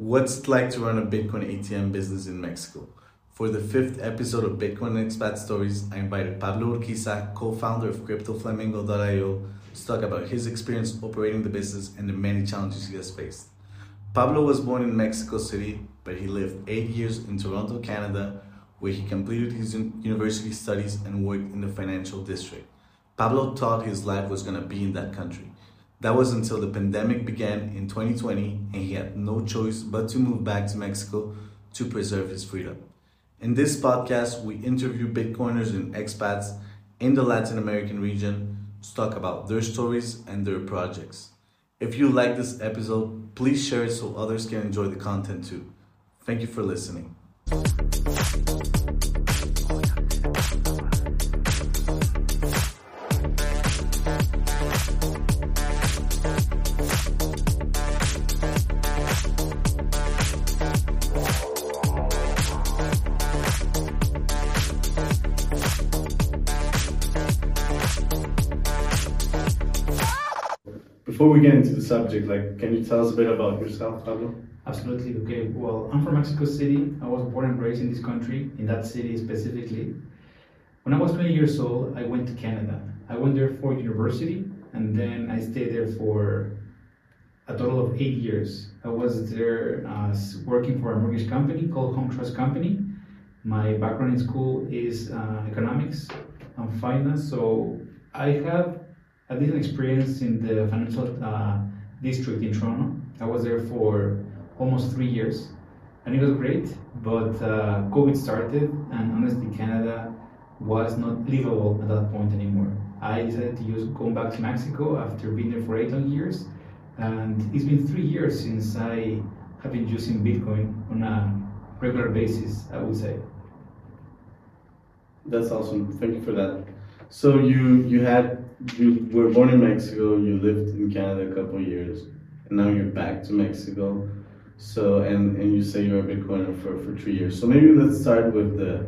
What's it like to run a Bitcoin ATM business in Mexico? For the fifth episode of Bitcoin Expat Stories, I invited Pablo Urquiza, co-founder of CryptoFlamingo.io, to talk about his experience operating the business and the many challenges he has faced. Pablo was born in Mexico City, but he lived eight years in Toronto, Canada, where he completed his university studies and worked in the financial district. Pablo thought his life was going to be in that country. That was until the pandemic began in 2020 and he had no choice but to move back to Mexico to preserve his freedom. In this podcast, we interview Bitcoiners and expats in the Latin American region to talk about their stories and their projects. If you like this episode, please share it so others can enjoy the content too. Thank you for listening. Into the subject, like, can you tell us a bit about yourself, Pablo? Absolutely. Okay. Well, I'm from Mexico City. I was born and raised in this country, in that city specifically. When I was 20 years old, I went to Canada. I went there for university, and then I stayed there for a total of eight years. I was there uh, working for a mortgage company called Home Trust Company. My background in school is uh, economics and finance, so I have a decent experience in the financial uh, district in Toronto. I was there for almost three years, and it was great. But uh, COVID started, and honestly, Canada was not livable at that point anymore. I decided to use going back to Mexico after being there for eight long years, and it's been three years since I have been using Bitcoin on a regular basis. I would say. That's awesome. Thank you for that. So you you had you were born in Mexico. You lived in Canada a couple years, and now you're back to Mexico. So and and you say you're a Bitcoiner for for three years. So maybe let's start with the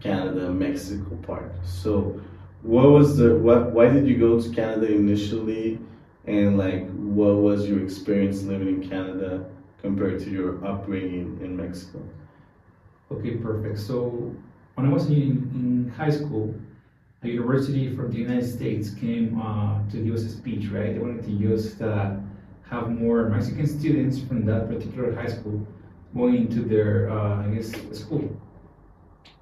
Canada Mexico part. So what was the what? Why did you go to Canada initially? And like, what was your experience living in Canada compared to your upbringing in Mexico? Okay, perfect. So when I was in, in high school, a university from the United States came uh, to give us a speech, right? They wanted to just uh, have more Mexican students from that particular high school going into their, uh, I guess, school.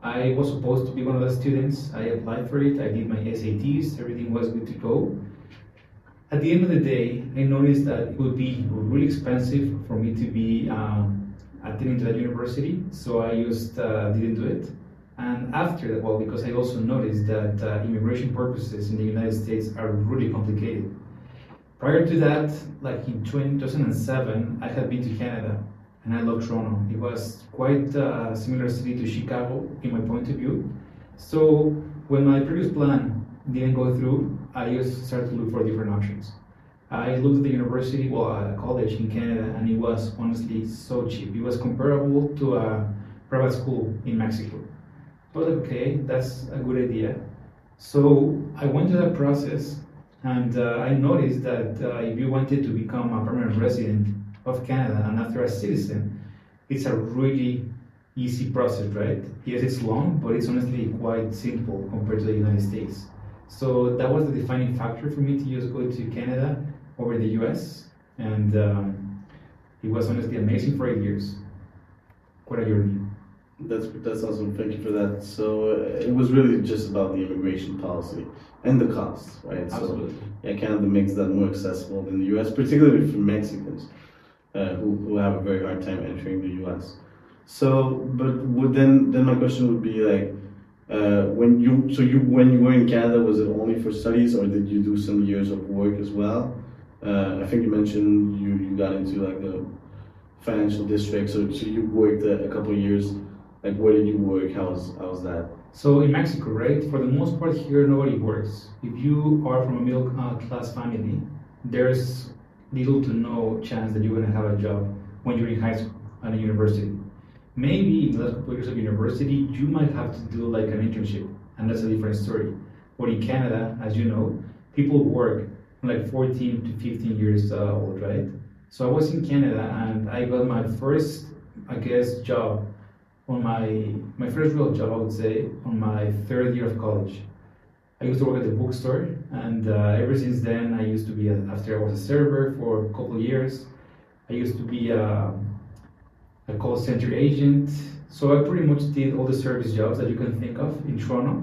I was supposed to be one of the students. I applied for it. I did my SATs. Everything was good to go. At the end of the day, I noticed that it would be really expensive for me to be um, attending to that university, so I just uh, didn't do it. And after that, well, because I also noticed that uh, immigration purposes in the United States are really complicated. Prior to that, like in 2007, I had been to Canada and I loved Toronto. It was quite a similar city to Chicago in my point of view. So when my previous plan didn't go through, I just started to look for different options. I looked at the university, well, a college in Canada, and it was honestly so cheap. It was comparable to a private school in Mexico. But okay, that's a good idea. So I went through that process, and uh, I noticed that uh, if you wanted to become a permanent resident of Canada and after a citizen, it's a really easy process, right? Yes, it's long, but it's honestly quite simple compared to the United States. So that was the defining factor for me to just go to Canada over the US, and um, it was honestly amazing for eight years. Quite a journey. That's that's awesome. Thank you for that. So uh, it was really just about the immigration policy and the costs, right? Absolutely. So yeah, Canada makes that more accessible than the U.S., particularly for Mexicans uh, who who have a very hard time entering the U.S. So, but would then then my question would be like, uh, when you so you when you were in Canada, was it only for studies or did you do some years of work as well? Uh, I think you mentioned you you got into like the financial district, so so you worked a, a couple of years like, where did you work? How's how's that? So in Mexico, right? For the most part, here nobody works. If you are from a middle class family, there's little to no chance that you're gonna have a job when you're in high school and a university. Maybe in the last couple years of university, you might have to do like an internship, and that's a different story. But in Canada, as you know, people work like 14 to 15 years uh, old, right? So I was in Canada and I got my first, I guess, job on my my first real job, I would say, on my third year of college. I used to work at the bookstore, and uh, ever since then, I used to be a, after I was a server for a couple years. I used to be a, a call center agent. So I pretty much did all the service jobs that you can think of in Toronto,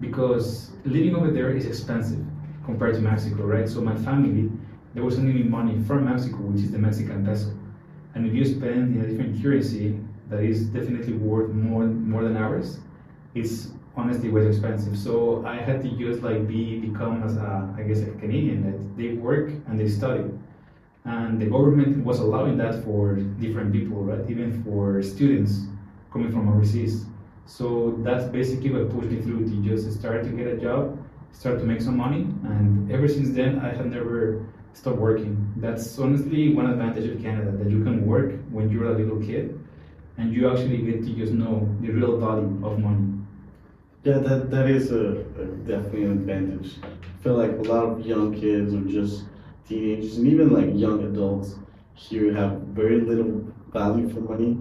because living over there is expensive compared to Mexico, right? So my family, they were sending me money from Mexico, which is the Mexican peso, and if you spend in a different currency that is definitely worth more more than ours, it's honestly way expensive. So I had to just like be become as a I guess a Canadian that they work and they study, and the government was allowing that for different people, right? Even for students coming from overseas. So that's basically what pushed me through to just start to get a job, start to make some money, and ever since then I have never stopped working. That's honestly one advantage of Canada that you can work when you're a little kid, and you actually get to just know the real value of money. Yeah, that that is a, a, definitely an advantage. I feel like a lot of young kids or just teenagers and even like young adults here have very little value for money.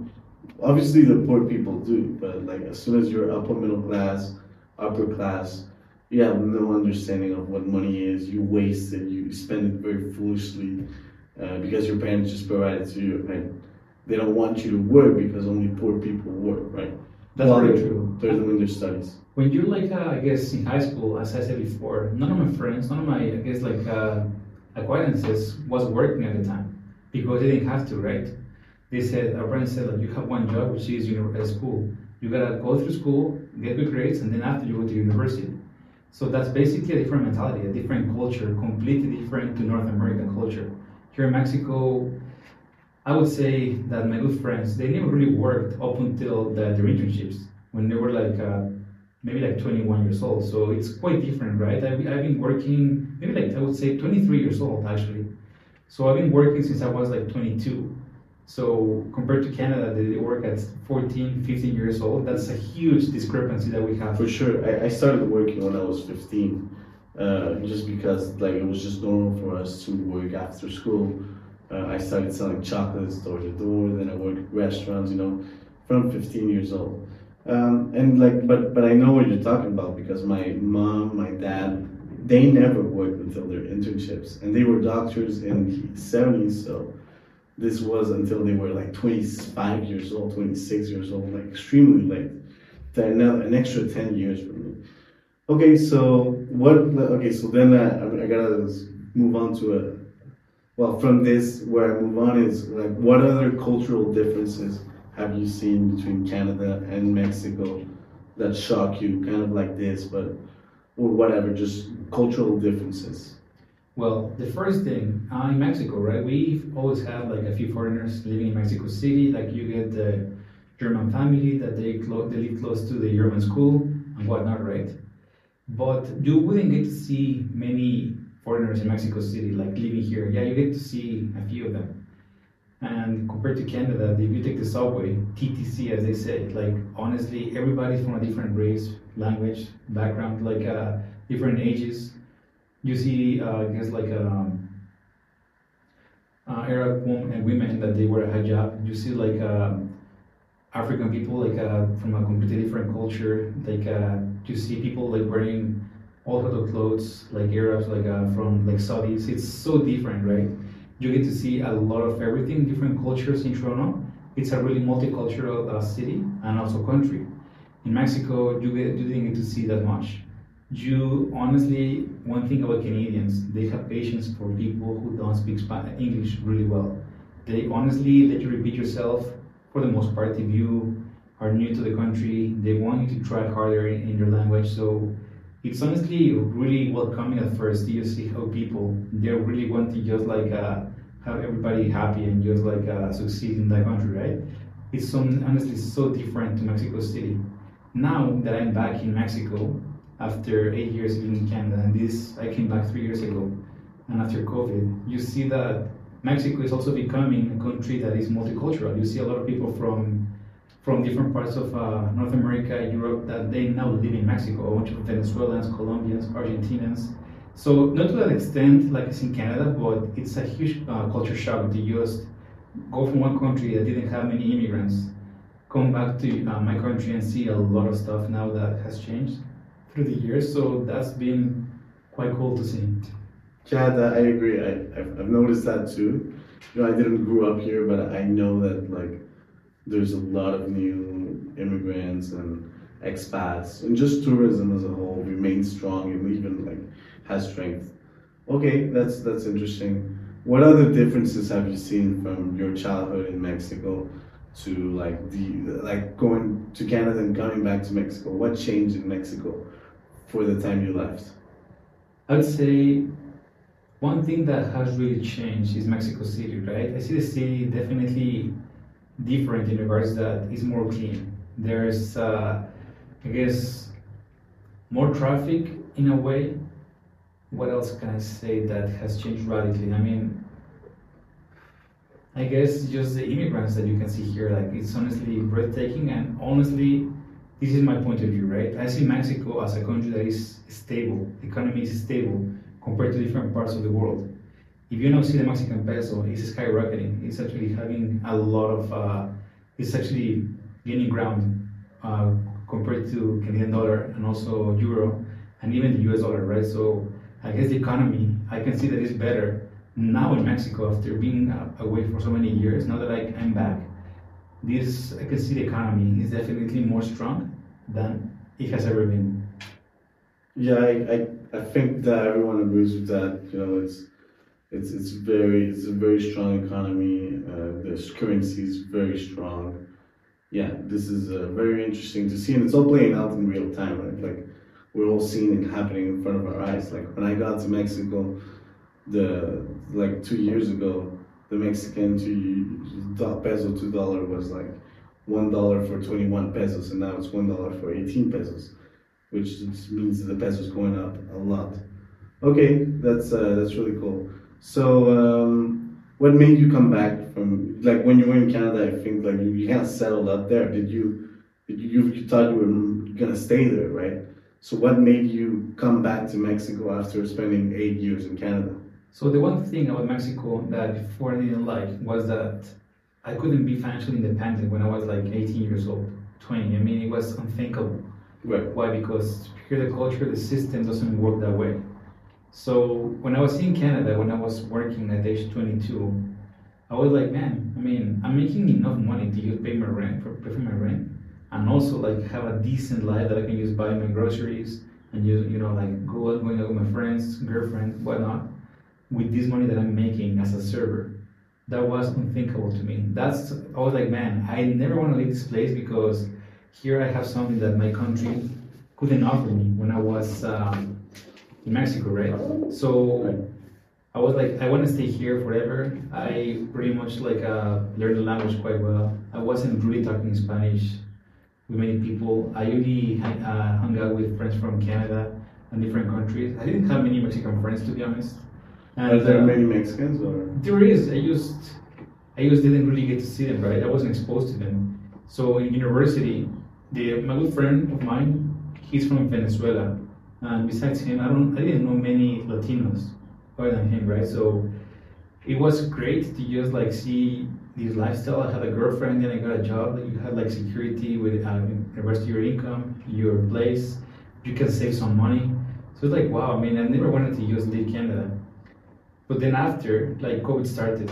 Obviously, the poor people do, but like as soon as you're upper middle class, upper class, you have no understanding of what money is. You waste it. You spend it very foolishly uh, because your parents just provide it to you. Right? They don't want you to work because only poor people work, right? That's very they're- true. Doing their studies. When you're like, uh, I guess in high school, as I said before, none of my friends, none of my, I guess like uh, acquaintances was working at the time because they didn't have to, right? They said, our parents said, like, you have one job, which is uni- uh, school. You gotta go through school, get good grades, and then after you go to university. So that's basically a different mentality, a different culture, completely different to North American culture. Here in Mexico, I would say that my good friends, they never really worked up until the, their internships when they were like uh, maybe like 21 years old. So it's quite different, right? I've, I've been working maybe like I would say 23 years old actually. So I've been working since I was like 22. So compared to Canada, they work at 14, 15 years old. That's a huge discrepancy that we have. For sure. I, I started working when I was 15, uh, just because like it was just normal for us to work after school. Uh, I started selling chocolates door to door. Then I worked at restaurants. You know, from 15 years old. Um, and like, but but I know what you're talking about because my mom, my dad, they never worked until their internships, and they were doctors in the 70s. So this was until they were like 25 years old, 26 years old, like extremely late. Then an extra 10 years for me. Okay, so what? Okay, so then I, I gotta move on to a. Well, from this, where I move on is like, what other cultural differences have you seen between Canada and Mexico that shock you? Kind of like this, but or whatever, just cultural differences. Well, the first thing uh, in Mexico, right? We've always had like a few foreigners living in Mexico City. Like you get the German family that they clo- they live close to the German school and whatnot, right? But you wouldn't get to see many foreigners in Mexico City like living here. Yeah, you get to see a few of them. And compared to Canada, if you take the subway, TTC as they say, like honestly, everybody's from a different race, language, background, like uh, different ages you see, uh, I guess, like um, uh, Arab women and women that they wear a hijab. You see, like um, African people, like uh, from a completely different culture. Like uh, you see people like wearing all sorts of clothes, like Arabs, like uh, from like Saudis. It's so different, right? You get to see a lot of everything, different cultures in Toronto. It's a really multicultural uh, city and also country. In Mexico, you get you didn't get to see that much you honestly one thing about canadians they have patience for people who don't speak Spanish, english really well they honestly let you repeat yourself for the most part if you are new to the country they want you to try harder in, in your language so it's honestly really welcoming at first you see how people they really want to just like uh, have everybody happy and just like uh, succeed in that country right it's so, honestly so different to mexico city now that i'm back in mexico after eight years in Canada, and this I came back three years ago, and after COVID, you see that Mexico is also becoming a country that is multicultural. You see a lot of people from from different parts of uh, North America, Europe, that they now live in Mexico. A bunch of Venezuelans, Colombians, Argentinians. So not to that extent like it's in Canada, but it's a huge uh, culture shock to just go from one country that didn't have many immigrants, come back to uh, my country and see a lot of stuff now that has changed through the years. So that's been quite cool to see. That, I agree. I, I've, I've noticed that too. You know, I didn't grow up here, but I know that like there's a lot of new immigrants and expats, and just tourism as a whole remains strong and even like has strength. Okay, that's that's interesting. What other differences have you seen from your childhood in Mexico to like the like going to Canada and coming back to Mexico? What changed in Mexico for the time you left? I would say one thing that has really changed is Mexico City, right? I see the city definitely different in regards that it's more clean. There's, uh, I guess, more traffic in a way. What else can I say that has changed radically? I mean, I guess just the immigrants that you can see here, like it's honestly breathtaking. And honestly, this is my point of view, right? I see Mexico as a country that is stable, the economy is stable compared to different parts of the world. If you now see the Mexican peso, it's skyrocketing. It's actually having a lot of, uh, it's actually gaining ground uh, compared to Canadian dollar and also euro and even the US dollar, right? So I guess the economy, I can see that it's better now in Mexico after being uh, away for so many years. Now that I, I'm back, this I can see the economy is definitely more strong than it has ever been. Yeah, I, I, I think that everyone agrees with that. You know, it's it's it's very it's a very strong economy. Uh, the currency is very strong. Yeah, this is uh, very interesting to see, and it's all playing out in real time, right? Like we're all seeing it happening in front of our eyes. Like when I got to Mexico, the like two years ago, the Mexican to peso to dollar was like one dollar for twenty one pesos, and now it's one dollar for eighteen pesos, which means the peso is going up a lot. Okay, that's uh, that's really cool. So, um, what made you come back from like when you were in Canada? I think like you, you kind of settled up there. Did you? Did you, you thought you were gonna stay there, right? So, what made you come back to Mexico after spending eight years in Canada? So the one thing about Mexico that before I didn't like was that I couldn't be financially independent when I was like 18 years old, 20. I mean, it was unthinkable. Right. Why? Because here the culture, the system doesn't work that way. So when I was in Canada, when I was working at age 22, I was like, man, I mean, I'm making enough money to use pay my rent, for pay for my rent, and also like have a decent life that I can use buy my groceries and use, you know, like go out, going out with my friends, girlfriend, whatnot, with this money that I'm making as a server. That was unthinkable to me. That's I was like, man, I never want to leave this place because here I have something that my country couldn't offer me when I was. Um, in Mexico, right? So I was like, I want to stay here forever. I pretty much like uh, learned the language quite well. I wasn't really talking Spanish with many people. I only uh, hung out with friends from Canada and different countries. I didn't have many Mexican friends, to be honest. And, Are there uh, many Mexicans, or there is? I just, I just didn't really get to see them, right? I wasn't exposed to them. So in university, the my good friend of mine, he's from Venezuela and besides him, I don't, I didn't know many Latinos other than him, right? So it was great to just like see this lifestyle. I had a girlfriend, then I got a job. You had like security with uh, the rest of your income, your place. You can save some money. So it's like wow. I mean, I never wanted to just leave Canada. But then after like COVID started,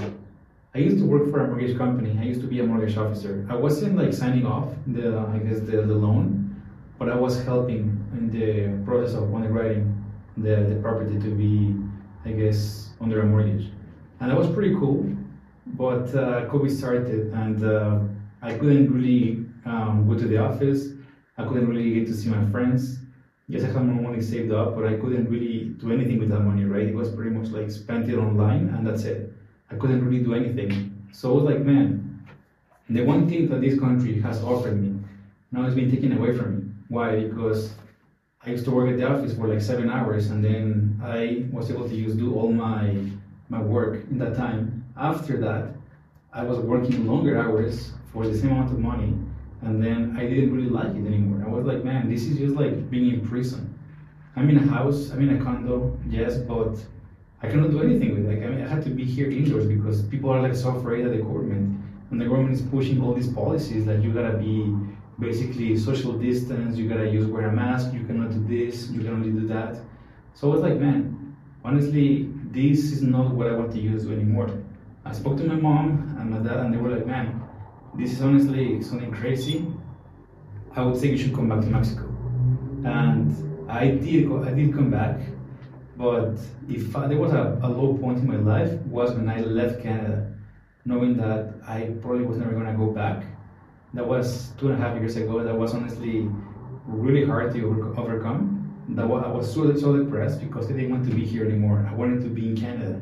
I used to work for a mortgage company. I used to be a mortgage officer. I wasn't like signing off the I guess the, the loan, but I was helping in the process of underwriting the, the property to be, I guess, under a mortgage. And that was pretty cool, but uh, COVID started and uh, I couldn't really um, go to the office. I couldn't really get to see my friends. Yes, I had more money saved up, but I couldn't really do anything with that money, right? It was pretty much like spent it online and that's it. I couldn't really do anything. So I was like, man, the one thing that this country has offered me now has been taken away from me. Why? Because I used to work at the office for like seven hours, and then I was able to just do all my my work in that time. After that, I was working longer hours for the same amount of money, and then I didn't really like it anymore. I was like, man, this is just like being in prison. I'm in a house, I'm in a condo, yes, but I cannot do anything with it. Like, I mean, I had to be here indoors because people are like so afraid of the government, and the government is pushing all these policies that you gotta be basically social distance, you gotta use wear a mask, you cannot do this, you can only do that. So I was like, man, honestly, this is not what I want to use anymore. I spoke to my mom and my dad, and they were like, man, this is honestly something crazy. I would say you should come back to Mexico. And I did, I did come back, but if I, there was a, a low point in my life was when I left Canada, knowing that I probably was never gonna go back. That was two and a half years ago. That was honestly really hard to overcome. That was, I was so, so depressed because I didn't want to be here anymore. I wanted to be in Canada.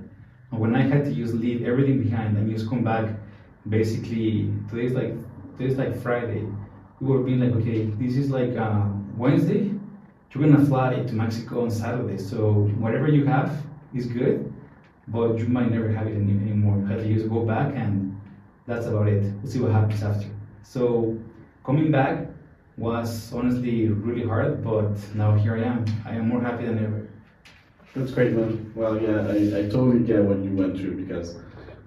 And when I had to just leave everything behind and just come back, basically today's like today's like Friday. We were being like, okay, this is like uh, Wednesday. You're gonna fly to Mexico on Saturday, so whatever you have is good, but you might never have it any, anymore. To just go back, and that's about it. We'll see what happens after. So coming back was honestly really hard, but now here I am. I am more happy than ever. That's great, man. Well, yeah, I, I totally get what you went through because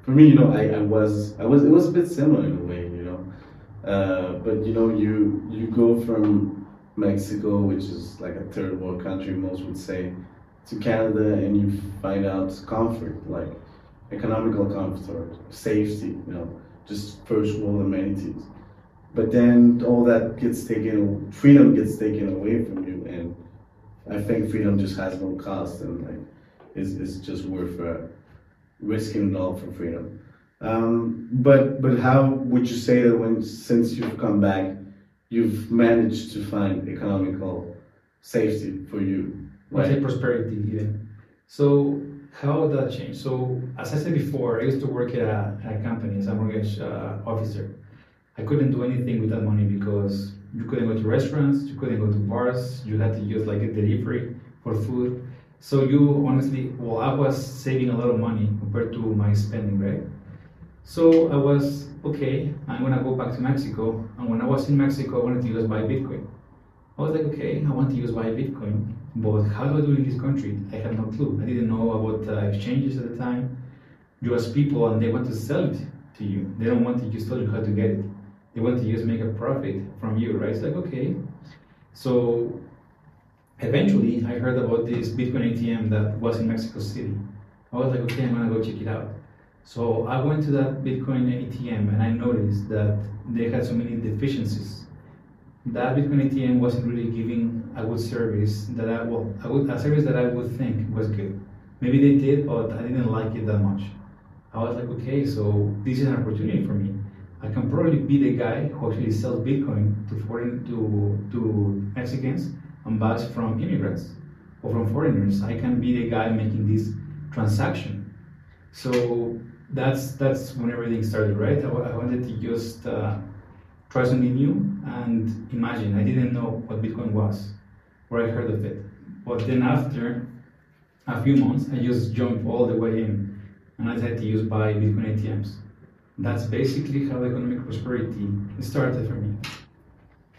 for me, you know, I, I was I was it was a bit similar in a way, you know. Uh, but you know, you you go from Mexico, which is like a third world country, most would say, to Canada, and you find out comfort, like economical comfort, safety, you know, just first world amenities. But then all that gets taken, freedom gets taken away from you, and I think freedom just has no cost, and like, it's, it's just worth uh, risking it all for freedom. Um, but but how would you say that when since you've come back, you've managed to find economical safety for you? I say prosperity even. So how that changed? So as I said before, I used to work at a, at a company as a mortgage uh, officer. I couldn't do anything with that money because you couldn't go to restaurants, you couldn't go to bars, you had to use like a delivery for food. So you honestly, well, I was saving a lot of money compared to my spending, right? So I was okay. I'm gonna go back to Mexico, and when I was in Mexico, I wanted to use buy Bitcoin. I was like, okay, I want to use buy Bitcoin, but how do I do in this country? I had no clue. I didn't know about uh, exchanges at the time. You ask people, and they want to sell it to you. They don't want to just tell you how to get it. They want to just make a profit from you, right? It's like okay. So eventually, I heard about this Bitcoin ATM that was in Mexico City. I was like, okay, I'm gonna go check it out. So I went to that Bitcoin ATM and I noticed that they had so many deficiencies. That Bitcoin ATM wasn't really giving a good service that I well, a, good, a service that I would think was good. Maybe they did, but I didn't like it that much. I was like, okay, so this is an opportunity for me. I can probably be the guy who actually sells Bitcoin to foreign to to Mexicans and buys from immigrants or from foreigners. I can be the guy making this transaction. So that's that's when everything started, right? I, I wanted to just uh, try something new and imagine. I didn't know what Bitcoin was, or I heard of it. But then after a few months, I just jumped all the way in, and I decided to use buy Bitcoin ATMs. That's basically how economic prosperity started for me.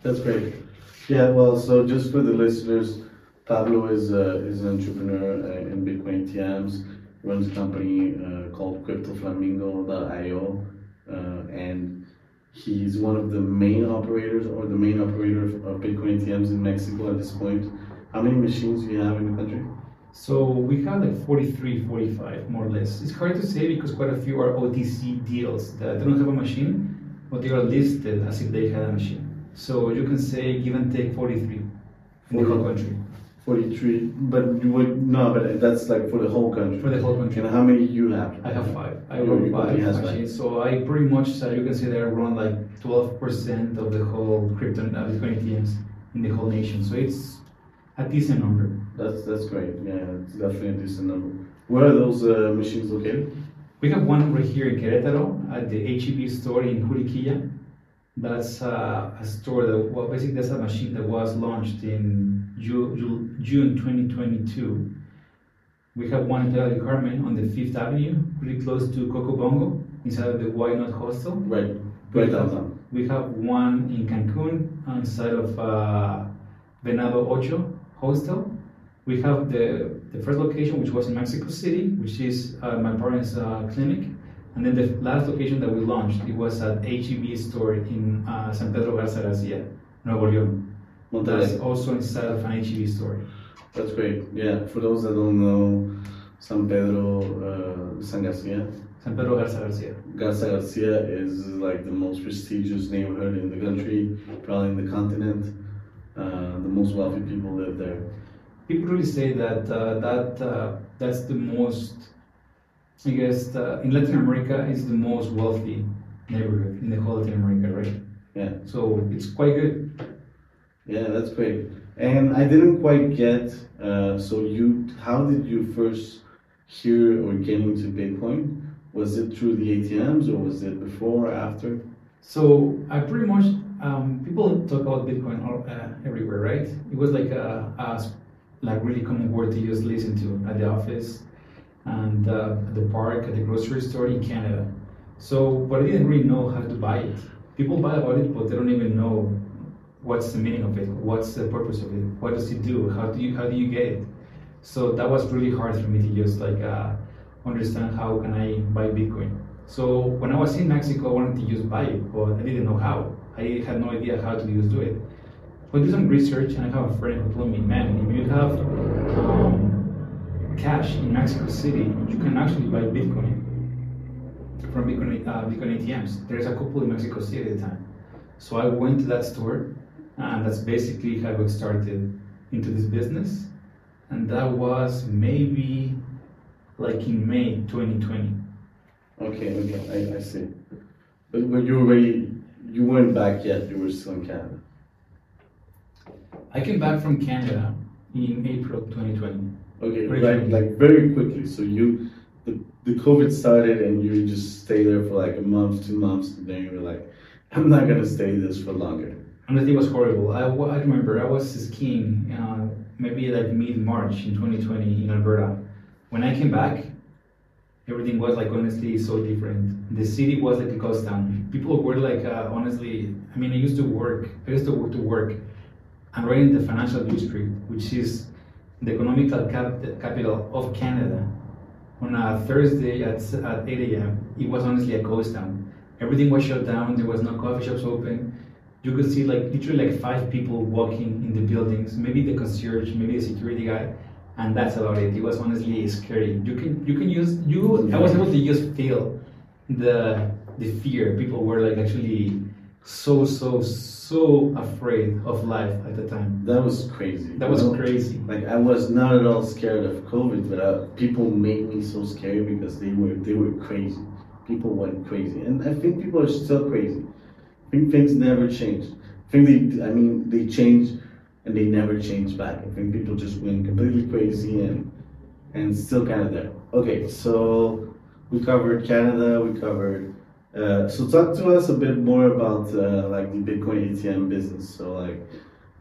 That's great. Yeah, well, so just for the listeners, Pablo is uh, is an entrepreneur uh, in Bitcoin ATMs. Runs a company uh, called CryptoFlamingo.io, uh, and he's one of the main operators or the main operator of, Bitcoin ATMs in Mexico at this point. How many machines do you have in the country? So we have like 43, 45 more or less. It's hard to say because quite a few are OTC deals that don't have a machine, but they are listed as if they had a machine. So you can say give and take 43 in the whole country. 43, but you would, no, but that's like for the whole country. For the whole country. And how many you have? I have five. I run five machines. So I pretty much, uh, you can say that I run like 12% of the whole crypto Bitcoin ATMs in the whole nation. So it's a decent number. That's that's great. Yeah, it's definitely a decent number. Where are those uh, machines located? We have one right here in Querétaro at the HEB store in Juriquilla. That's uh, a store that, well, basically that's a machine that was launched in Ju- Ju- June 2022. We have one in Playa del Carmen on the Fifth Avenue, really close to Coco Bongo, inside of the Why Not Hostel. Right, right downtown. We have one in Cancun, inside of uh, Venado Ocho Hostel. We have the, the first location, which was in Mexico City, which is uh, my parents' uh, clinic. And then the last location that we launched, it was at HEB store in uh, San Pedro Garza Garcia, Nuevo León. That's also inside of an HEB store. That's great. Yeah, for those that don't know, San Pedro, uh, San Garcia, San Pedro Garza Garcia. Garza Garcia is like the most prestigious neighborhood in the country, probably in the continent. Uh, the most wealthy people live there. People really say that uh, that uh, that's the most, I guess, uh, in Latin America is the most wealthy neighborhood in the whole Latin America, right? Yeah. So it's quite good. Yeah, that's great. And I didn't quite get. Uh, so you, how did you first hear or get into Bitcoin? Was it through the ATMs or was it before or after? So I pretty much um, people talk about Bitcoin all, uh, everywhere, right? It was like a, a like really common word to just listen to at the office and uh, at the park, at the grocery store in Canada. So, but I didn't really know how to buy it. People buy about it, but they don't even know what's the meaning of it, what's the purpose of it, what does it do, how do you how do you get it. So that was really hard for me to just like uh, understand how can I buy Bitcoin. So when I was in Mexico, I wanted to just buy it, but I didn't know how. I had no idea how to just do it. But do some research, and I have a friend who told me, man, if you have um, cash in Mexico City, you can actually buy Bitcoin from Bitcoin, uh, Bitcoin ATMs. There's a couple in Mexico City at the time. So I went to that store, and that's basically how I got started into this business. And that was maybe like in May 2020. Okay, okay, I, I see. But when you already, you weren't back yet. You were still in Canada. I came back from Canada in April 2020. Okay, like like very quickly. So you, the, the COVID started and you just stay there for like a month, two months, and then you were like, I'm not gonna stay this for longer. Honestly, it was horrible. I, I remember I was skiing uh, maybe like mid March in 2020 in Alberta. When I came back, everything was like honestly so different. The city was like a ghost town. People were like uh, honestly. I mean, I used to work. I used to work to work. I'm in the financial district, which is the economical cap- capital of Canada. On a Thursday at, at 8 a.m., it was honestly a ghost town. Everything was shut down. There was no coffee shops open. You could see like literally like five people walking in the buildings. Maybe the concierge, maybe the security guy, and that's about it. It was honestly scary. You can you can use you. I was able to just feel the the fear. People were like actually so so so afraid of life at the time. That was crazy. That was you know? crazy. Like I was not at all scared of COVID, but uh, people made me so scared because they were they were crazy. People went crazy, and I think people are still crazy. I think things never change. I think they, I mean, they change, and they never change back. I think people just went completely crazy and and still kind of there. Okay, so we covered Canada. We covered. Uh, so talk to us a bit more about uh, like the Bitcoin ATM business. So like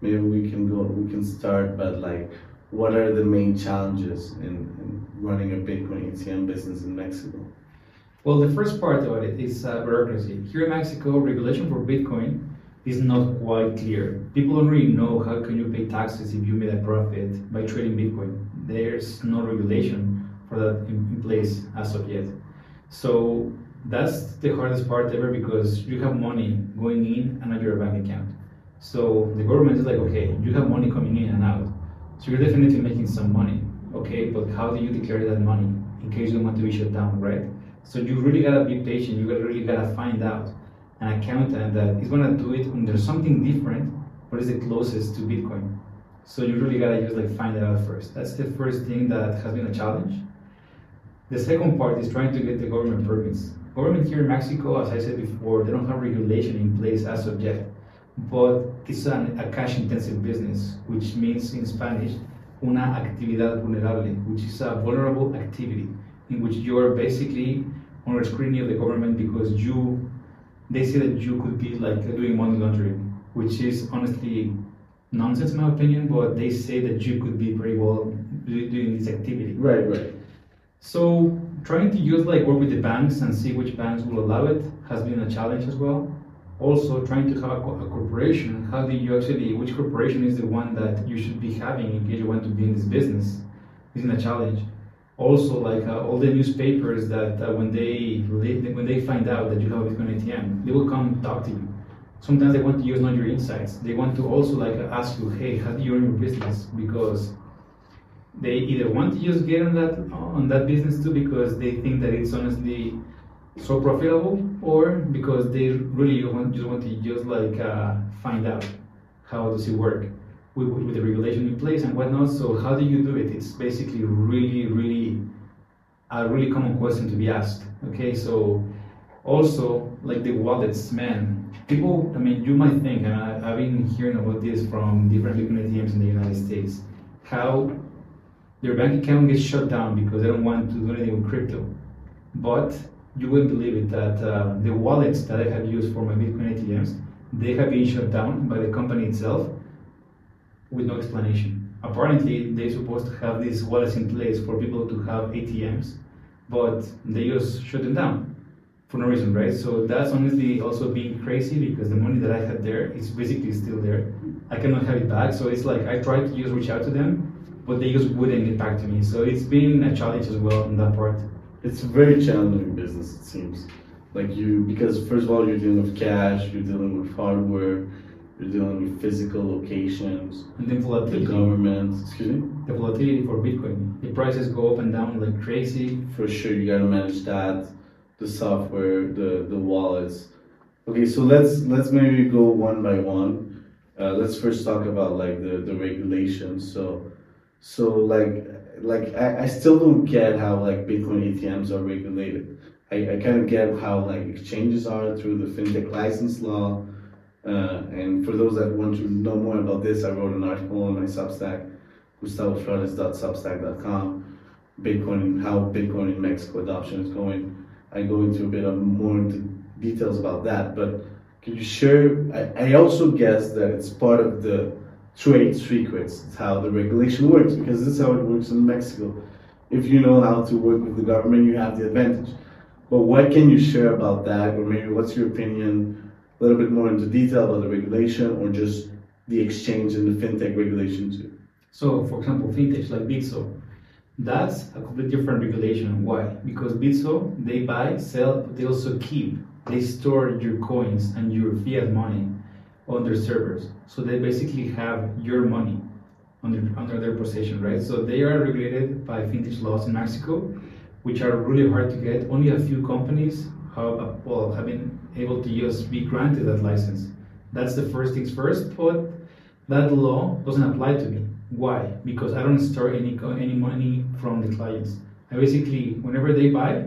maybe we can go we can start but like what are the main challenges in, in running a bitcoin atm business in mexico Well, the first part of it is uh, bureaucracy. Here in Mexico, regulation for Bitcoin is not quite clear. People don't really know how can you pay taxes if you made a profit by trading Bitcoin. There's no regulation for that in, in place as of yet. So that's the hardest part ever because you have money going in and out your bank account. So the government is like, okay, you have money coming in and out. So you're definitely making some money. Okay, but how do you declare that money in case you don't want to be shut down, right? So you really gotta be patient. You really gotta find out an accountant that is gonna do it under something different, but is the closest to Bitcoin. So you really gotta just like find it out first. That's the first thing that has been a challenge. The second part is trying to get the government permits. Government here in Mexico, as I said before, they don't have regulation in place as of yet, but it's an, a cash-intensive business, which means in Spanish, una actividad vulnerable, which is a vulnerable activity in which you are basically under scrutiny of the government because you, they say that you could be like doing money laundering, which is honestly nonsense in my opinion, but they say that you could be very well doing this activity. right right So trying to use like work with the banks and see which banks will allow it has been a challenge as well. Also, trying to have a, co- a corporation. How do you actually? Which corporation is the one that you should be having in case you want to be in this business? Isn't a challenge. Also, like uh, all the newspapers that uh, when they when they find out that you have a Bitcoin ATM, they will come talk to you. Sometimes they want to use not your insights. They want to also like ask you, hey, how do you run your business? Because they either want to just get on that on that business too because they think that it's honestly so profitable, or because they really want just want to just like uh, find out how does it work with, with the regulation in place and whatnot. So how do you do it? It's basically really, really a really common question to be asked. Okay, so also like the wallets, man. People, I mean, you might think, and I, I've been hearing about this from different Bitcoin ATMs in the United States, how their bank account gets shut down because they don't want to do anything with crypto. But you wouldn't believe it that uh, the wallets that I have used for my Bitcoin ATMs, they have been shut down by the company itself with no explanation. Apparently, they're supposed to have these wallets in place for people to have ATMs, but they just shut them down for no reason, right? So that's honestly also being crazy because the money that I had there is basically still there. I cannot have it back, so it's like I tried to just reach out to them, but they just wouldn't get back to me. So it's been a challenge as well in that part. It's a very challenging business, it seems. Like you, because first of all, you're dealing with cash, you're dealing with hardware, you're dealing with physical locations, And then the volatility. government. Excuse me. The volatility for Bitcoin. The prices go up and down like crazy. For sure, you gotta manage that, the software, the the wallets. Okay, so let's let's maybe go one by one. Uh, let's first talk about like the the regulations. So, so like like I, I still don't get how like Bitcoin ATMs are regulated. I, I kind of get how like exchanges are through the fintech license law. Uh, and for those that want to know more about this, I wrote an article on my Substack, gustavoflores.substack.com, Bitcoin, and how Bitcoin in Mexico adoption is going. I go into a bit of more into details about that, but can you share? I, I also guess that it's part of the trade secrets, it's how the regulation works, because this is how it works in Mexico. If you know how to work with the government, you have the advantage. But what can you share about that, or maybe what's your opinion, a little bit more into detail about the regulation, or just the exchange and the fintech regulation too? So, for example, fintech like Bitso, that's a completely different regulation. Why? Because Bitso, they buy, sell, but they also keep, they store your coins and your fiat money on their servers. So they basically have your money under, under their possession, right? So they are regulated by fintech laws in Mexico, which are really hard to get. Only a few companies have, well, have been able to just be granted that license. That's the first things first, but that law doesn't apply to me. Why? Because I don't store any any money from the clients. I basically, whenever they buy,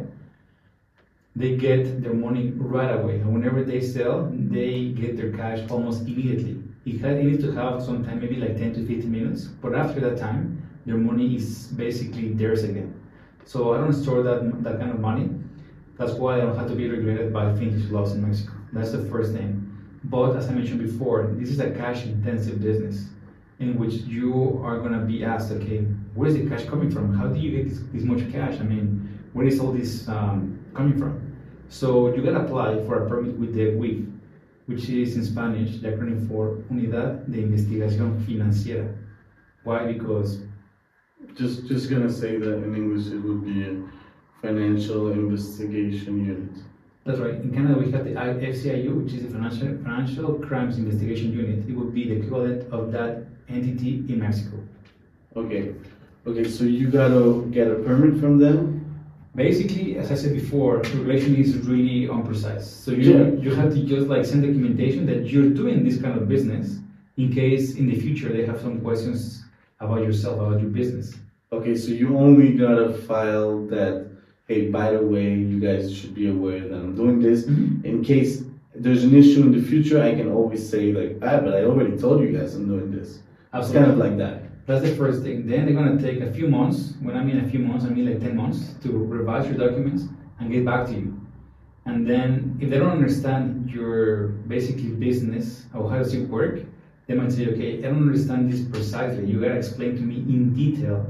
they get their money right away, and whenever they sell, they get their cash almost immediately. It, had, it needs to have some time, maybe like 10 to 15 minutes, but after that time, their money is basically theirs again. So I don't store that that kind of money. That's why I don't have to be regulated by fintech laws in Mexico. That's the first thing. But as I mentioned before, this is a cash intensive business in which you are going to be asked, okay, where is the cash coming from? How do you get this, this much cash? I mean, where is all this um, coming from? So you got to apply for a permit with the UIF, which is in Spanish, the acronym for Unidad de Investigación Financiera. Why? Because Just just gonna say that in English it would be a financial investigation unit. That's right. In Canada, we have the FCIU, which is the Financial, Financial Crimes Investigation Unit. It would be the equivalent of that entity in Mexico. Okay, okay. So you gotta get a permit from them. Basically, as I said before, regulation is really unprecise. So you, Yeah. you have to just like send documentation that you're doing this kind of business in case in the future they have some questions about yourself, about your business. Okay, so you only gotta file that. Hey, by the way, you guys should be aware that I'm doing this. In case there's an issue in the future, I can always say like, ah, but I already told you guys I'm doing this. It's kind of like that. That's the first thing. Then they're gonna take a few months. When I mean a few months, I mean like ten months to revise your documents and get back to you. And then if they don't understand your basically business or how does it work, they might say, okay, I don't understand this precisely. You gotta explain to me in detail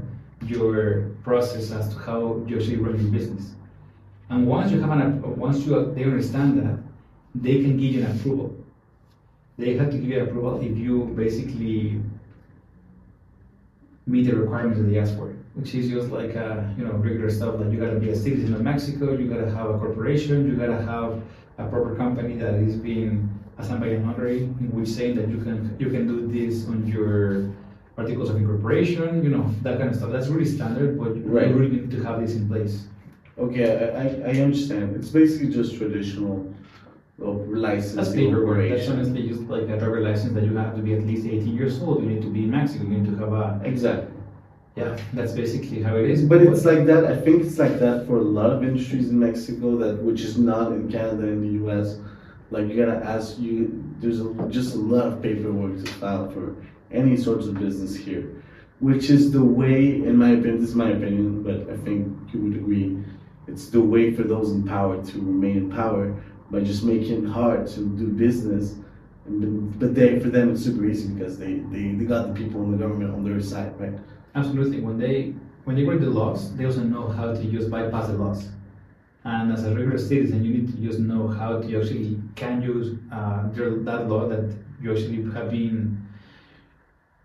your process as to how you actually run your business. And once you have an once you they understand that, they can give you an approval. They have to give you approval if you basically meet the requirements of the for, which is just like uh, you know regular stuff like you gotta be a citizen of Mexico, you gotta have a corporation, you gotta have a proper company that is being assigned by a notary, in which saying that you can you can do this on your articles of incorporation, you know that kind of stuff. That's really standard, but Right. you really need to have this in place. Okay, I, I understand. It's basically just traditional uh, licensing That's paperwork. That's honestly just like a driver license that you have to be at least 18 years old. You need to be in Mexico. You need to have a Exactly. yeah. That's basically how it is. But it's like that. I think it's like that for a lot of industries in Mexico that which is not in Canada and the U.S. Like you gotta ask you. There's a, just a lot of paperwork to file for any sorts of business here, which is the way, in my opinion. This is my opinion, but I think you would agree. It's the way for those in power to remain in power by just making it hard to do business. And, but they, for them, it's super easy because they, they, they got the people in the government on their side, right? Absolutely. When they when they read the laws, they also know how to just bypass the laws. And as a regular citizen, you need to just know how to actually can use uh, that law that you actually have been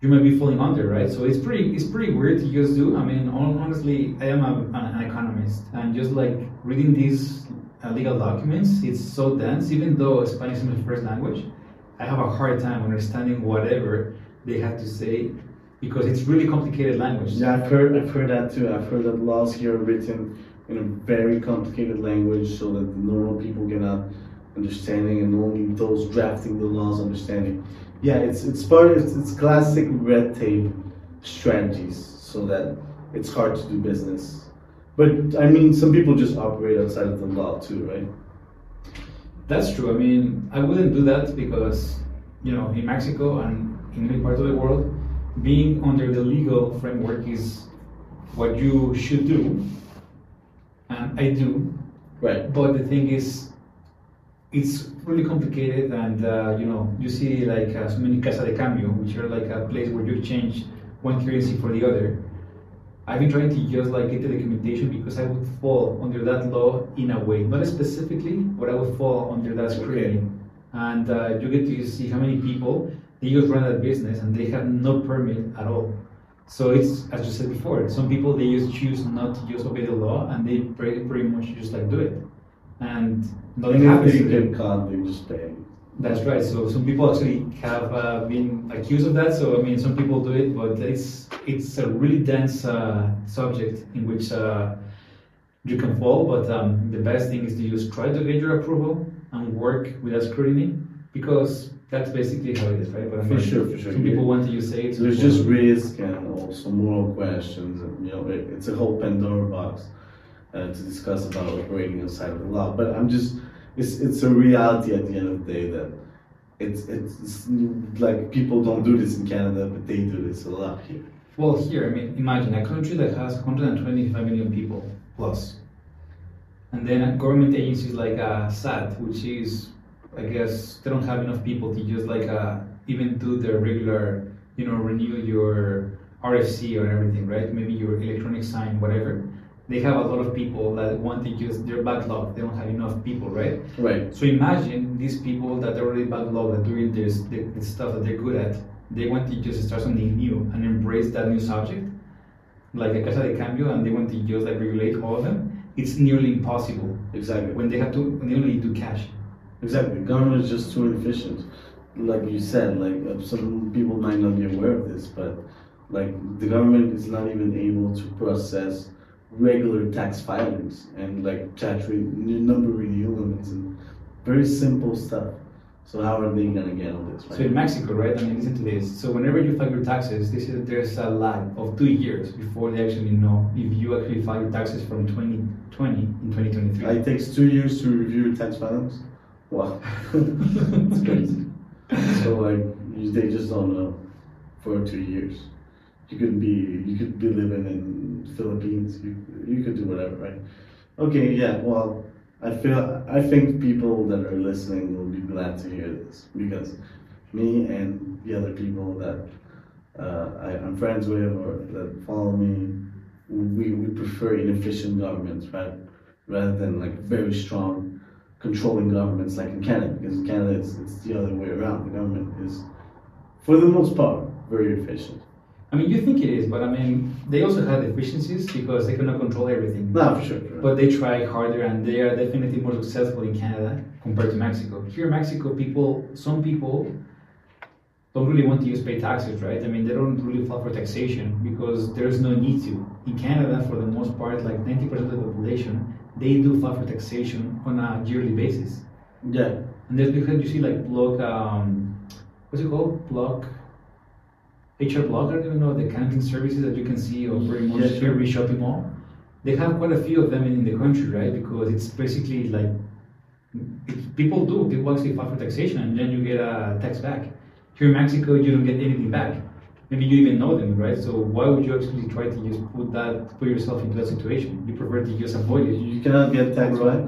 you might be falling under, right? So it's pretty it's pretty weird to just do. I mean, honestly, I am a, an economist, and just like reading these uh, legal documents, it's so dense. Even though Spanish is my first language, I have a hard time understanding whatever they have to say because it's really complicated language. Yeah, I've heard I've heard that too. I've heard that laws here are written in a very complicated language so that the normal people cannot understanding and only those drafting the laws understanding. Yeah, it's it's part it's, it's classic red tape strategies so that it's hard to do business. But I mean some people just operate outside of the law too, right? That's true. I mean, I wouldn't do that because, you know, in Mexico and in many parts of the world, being under the legal framework is what you should do, and I do. Right. But the thing is, it's really complicated, and uh, you know, you see like uh, so many casa de cambio, which are like a place where you exchange one currency for the other. I've been trying to just like get the documentation because I would fall under that law in a way, not specifically, but I would fall under that scrutiny. And uh, you get to see how many people they just run that business and they have no permit at all. So it's as you said before, some people they just choose not to just obey the law and they pretty, pretty much just like do it, and nothing happens they get caught, they just pay. That's right. So some people actually have uh, been accused of that. So I mean, some people do it, but it's it's a really dense uh, subject in which uh, you can fall. But um, the best thing is to just try to get your approval and work without scrutiny because that's basically how it is, right? But I For mean, sure, for sure. Some people want to say it. some There's just risk and also moral questions, and you know, it, it's a whole Pandora box uh, to discuss about operating outside of the law. But I'm just, it's it's a reality at the end of the day that it's it's, like people don't do this in Canada, but they do this a lot here. Well, here, I mean, imagine a country that has 125 million people plus, and then government agencies like uh, SAT, which is, I guess, they don't have enough people to just like uh, even do their regular, you know, renew your RFC or everything, right? Maybe your electronic sign, whatever. They have a lot of people that want to just their backlog. They don't have enough people, right? Right. So imagine these people that are already backlogged, that doing this, the, the stuff that they're good at, they want to just start something new and embrace that new subject, like a Casa de Cambio, and they want to just like regulate all of them. It's nearly impossible Exactly. when they have to, when they only do cash. Exactly. Government is just too inefficient. Like you said, like uh, some people might not be aware of this, but like the government is not even able to process regular tax filings and like tax re- new number review limits and very simple stuff. So how are they gonna get on this? So in Mexico, right? I mean, listen to this. So whenever you file your taxes, this is, there's a lag of two years before they actually know if you actually file your taxes from 2020 in 2023. It takes two years to review your tax filings. Wow, it's crazy. So like you, they just don't know for two years. You could be you could be living in Philippines. You you could do whatever, right? Okay, yeah. Well, I feel I think people that are listening will be glad to hear this because me and the other people that uh, I, I'm friends with or that follow me, we, we prefer inefficient governments, right? Rather than like very strong controlling governments like in Canada, because in Canada it's, it's the other way around. The government is, for the most part, very efficient. I mean, you think it is, but I mean, they also have deficiencies because they cannot control everything. No, for sure. But they try harder and they are definitely more successful in Canada compared to Mexico. Here in Mexico, people, some people don't really want to use pay taxes, right? I mean, they don't really file for taxation because there's no need to. In Canada, for the most part, like 90% of the population, they do file for taxation on a yearly basis. Yeah. And that's because you see like block, um, what's it called? Block, HR Block, I don't even know, the accounting services that you can see or pretty much Yeah, sure. every shopping mall. They have quite a few of them in, in the country, right? Because it's basically like, people do, people actually file for taxation and then you get a tax back. Here in Mexico, you don't get anything back. Maybe you even know them, right? So why would you actually try to just put that, put yourself into that situation? You prefer to just avoid it. You cannot get tax back?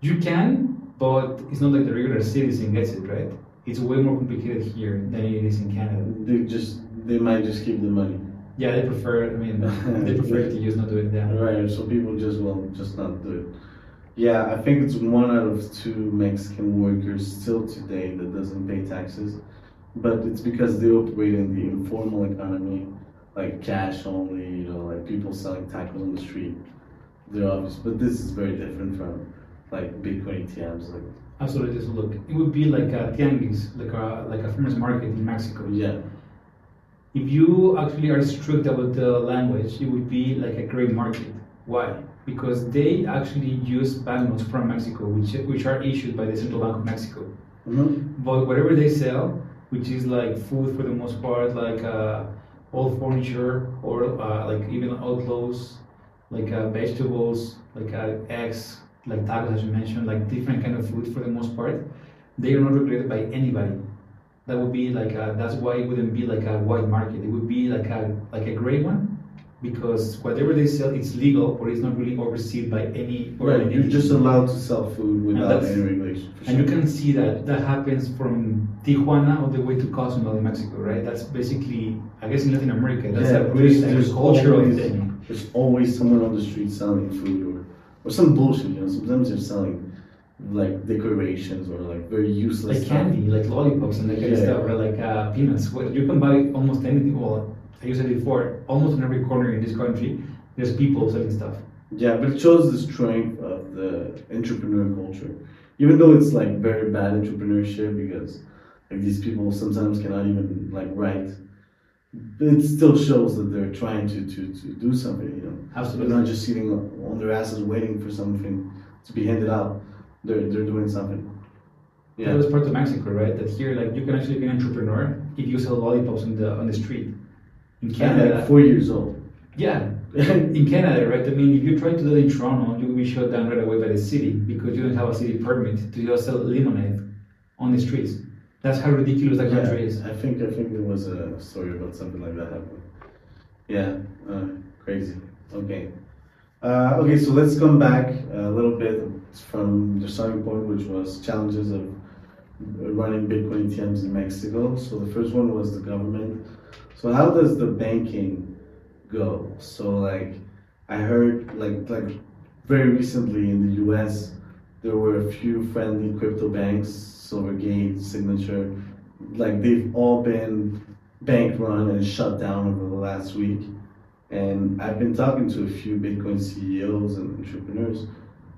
You can, but it's not like the regular citizen gets it, right? It's way more complicated here than it is in Canada. They just, they might just keep the money. Yeah, they prefer. I mean, they prefer to use not doing that. Right, so people just will just not do it. Yeah, I think it's one out of two Mexican workers still today that doesn't pay taxes, but it's because they operate in the informal economy, like cash only, you know, like people selling tacos on the street. They're obvious, but this is very different from like Bitcoin ATMs. Like, Absolutely. So look, it would be like a tianguis, like a like a farmers market in Mexico. yeah, If you actually are strict about the language, it would be like a great market. Why? Because they actually use banknotes from Mexico, which which are issued by the Central Bank of Mexico. hmm But whatever they sell, which is like food for the most part, like uh, old furniture or uh, like even old clothes, like uh, vegetables, like uh, eggs, like tacos as you mentioned, like different kind of food for the most part, they are not regulated by anybody. That would be like a, that's why it wouldn't be like a white market. It would be like a like a gray one, because whatever they sell, it's legal, but it's not really overseen by any. right. You're just allowed to sell food without any regulation. And you can see that that happens from Tijuana all the way to Cozumel in Mexico, right? That's basically, I guess, in Latin America. That's Yeah, a there's- pretty there's agricultural always- thing. There's always someone on the street selling food or, or some bullshit, you know. Sometimes they're selling like decorations or like very useless Like stuff. candy, like lollipops and that kind of stuff, right? Like uh, peanuts. You can buy almost anything. Well, I used it before. Almost in every corner in this country, there's people selling stuff. Yeah, but it shows the strength of the entrepreneur culture. Even though it's like very bad entrepreneurship because like these people sometimes cannot even like write. But it still shows that they're trying to, to, to do something, you know. They're not just sitting on their asses waiting for something to be handed out. They're they're doing something. Yeah, That was part of Mexico, right? That here, like, you can actually be an entrepreneur if you sell lollipops on the on the street. In Canada, like four years old. Yeah, in Canada, right? I mean, if you try to do it in Toronto, you will be shut down right away by the city because you don't have a city permit to just sell lemonade on the streets. That's how ridiculous that country Yeah, is. I think I think there was a story about something like that happening. Yeah, uh, crazy. Okay. Uh, okay, so let's come back a little bit from the starting point, which was challenges of running Bitcoin ATMs in Mexico. So the first one was the government. So how does the banking go? So like, I heard like like very recently in the U.S. there were a few friendly crypto banks, Silvergate, Signature, like they've all been bank run and shut down over the last week. And I've been talking to a few Bitcoin CEOs and entrepreneurs,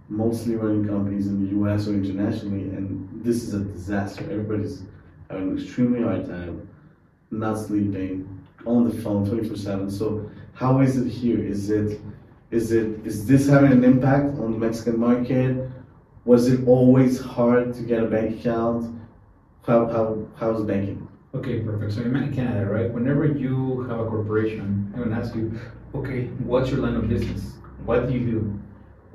mostly running companies in the US or internationally, and this is a disaster. Everybody's having an extremely hard time, not sleeping, on the phone 24 7. So, how is it here? Is it is it is this having an impact on the Mexican market? Was it always hard to get a bank account? How how how's banking? Okay, perfect. So in Canada, right? Whenever you have a corporation, I'm gonna ask you, okay, what's your line of business? What do you do?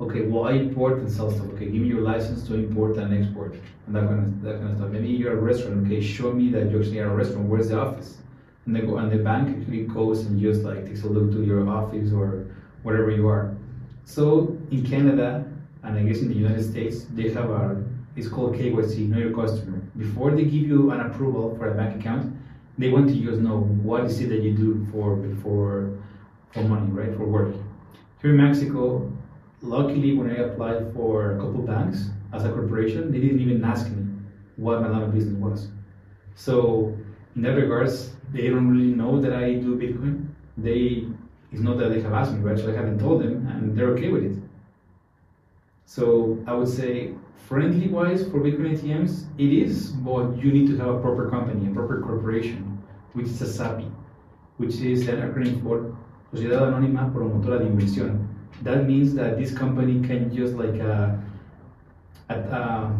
Okay, well, I import and sell stuff. Okay, give me your license to import and export, and that kind of that kind of stuff. Maybe you're a restaurant. Okay, show me that you actually are a restaurant. Where's the office? And they go, and the bank actually goes and just like takes a look to your office or wherever you are. So in Canada, and I guess in the United States, they have a it's called KYC, know your customer. Before they give you an approval for a bank account, they want to just know what is it that you do for for for money, right? For work. Here in Mexico, luckily when I applied for a couple banks, as a corporation, they didn't even ask me what my line of business was. So in that regards, they don't really know that I do Bitcoin. They it's not that they have asked me, right? So I haven't told them, and they're okay with it. So I would say, friendly wise for Bitcoin ATMs, it is, but you need to have a proper company, a proper corporation, which is a SAPI, which is an acronym for Sociedad Anónima Promotora de Inversión. That means that this company can just like uh, at, uh,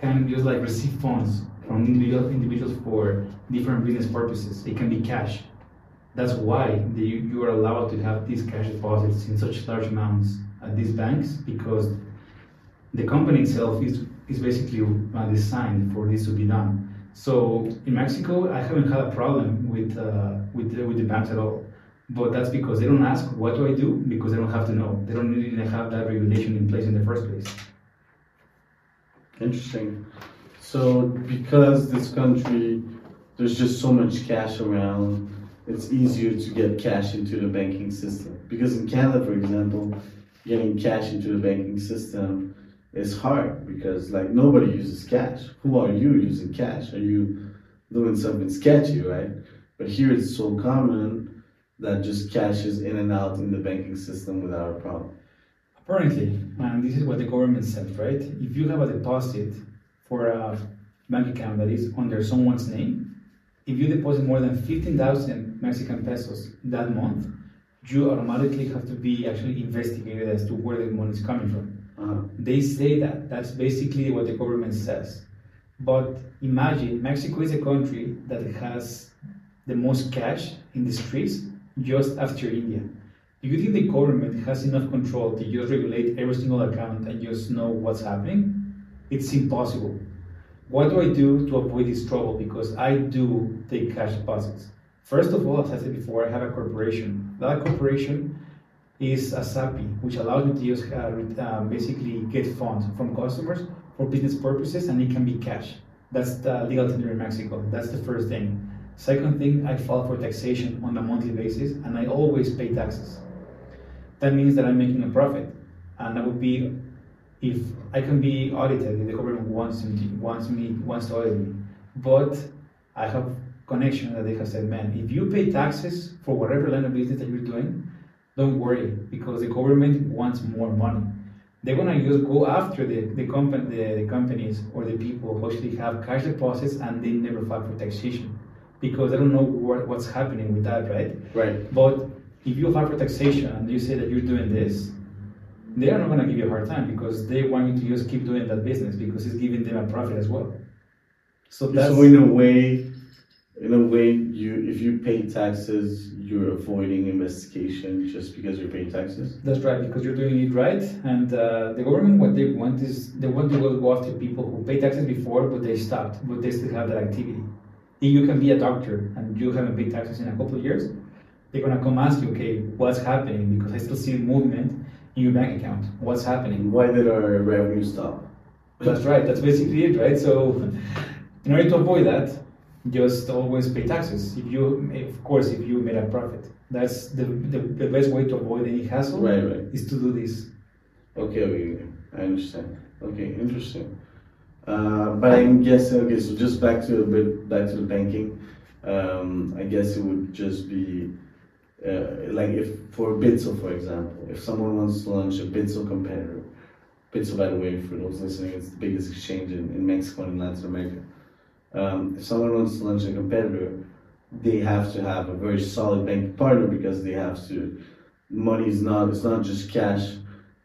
can just like receive funds from individual, individuals for different business purposes. It can be cash. That's why the, you are allowed to have these cash deposits in such large amounts at these banks because the company itself is, is basically designed for this to be done. So in Mexico, I haven't had a problem with, uh, with, the, with the banks at all. But that's because they don't ask, what do I do? Because they don't have to know. They don't even have that regulation in place in the first place. Interesting. So because this country, there's just so much cash around, it's easier to get cash into the banking system. Because in Canada, for example, getting cash into the banking system is hard because like nobody uses cash. Who are you using cash? Are you doing something sketchy, right? But here it's so common that just cash is in and out in the banking system without a problem. Apparently, and this is what the government said, right? If you have a deposit for a bank account that is under someone's name, if you deposit more than 15,000 Mexican pesos that month, you automatically have to be actually investigated as to where the money is coming from. Uh-huh. They say that. That's basically what the government says. But imagine Mexico is a country that has the most cash in the streets just after India. Do you think the government has enough control to just regulate every single account and just know what's happening? It's impossible. What do I do to avoid this trouble? Because I do take cash deposits. First of all, as I said before, I have a corporation. That corporation is a SAPI, which allows me to just uh, uh, basically get funds from customers for business purposes, and it can be cash. That's the legal tender in Mexico. That's the first thing. Second thing, I file for taxation on a monthly basis, and I always pay taxes. That means that I'm making a profit, and that would be if I can be audited if the government wants me, wants me, wants to audit me. But I have connection that they have said, man, if you pay taxes for whatever line of business that you're doing, don't worry because the government wants more money. They're gonna just go after the the, company, the, the companies or the people who actually have cash deposits and they never file for taxation because they don't know what, what's happening with that, right? Right. But if you file for taxation and you say that you're doing this, they are not going to give you a hard time because they want you to just keep doing that business because it's giving them a profit as well. So that's so in a way, in a way, you if you pay taxes, you're avoiding investigation just because you're paying taxes. That's right because you're doing it right, and uh, the government what they want is they want to go after people who pay taxes before but they stopped, but they still have that activity. If you can be a doctor and you haven't paid taxes in a couple of years, they're gonna come ask you, okay, what's happening? Because I still see movement in your bank account. What's happening? Why did our revenue stop? That's right. That's basically it, right? So, in order to avoid that, just always pay taxes. If you, of course, if you made a profit, that's the, the, the best way to avoid any hassle. Right, right. Is to do this. Okay, okay, I understand. Okay, interesting. Uh, but I'm guessing. Okay, so just back to a bit back to the banking. Um, I guess it would just be uh, like if for Bitso, for example, if someone wants to launch a Bitso competitor, Bitso, by the way, for those listening, it's the biggest exchange in, in Mexico and Latin America. Um, if someone wants to launch a competitor, they have to have a very solid bank partner because they have to. Money is not it's not just cash;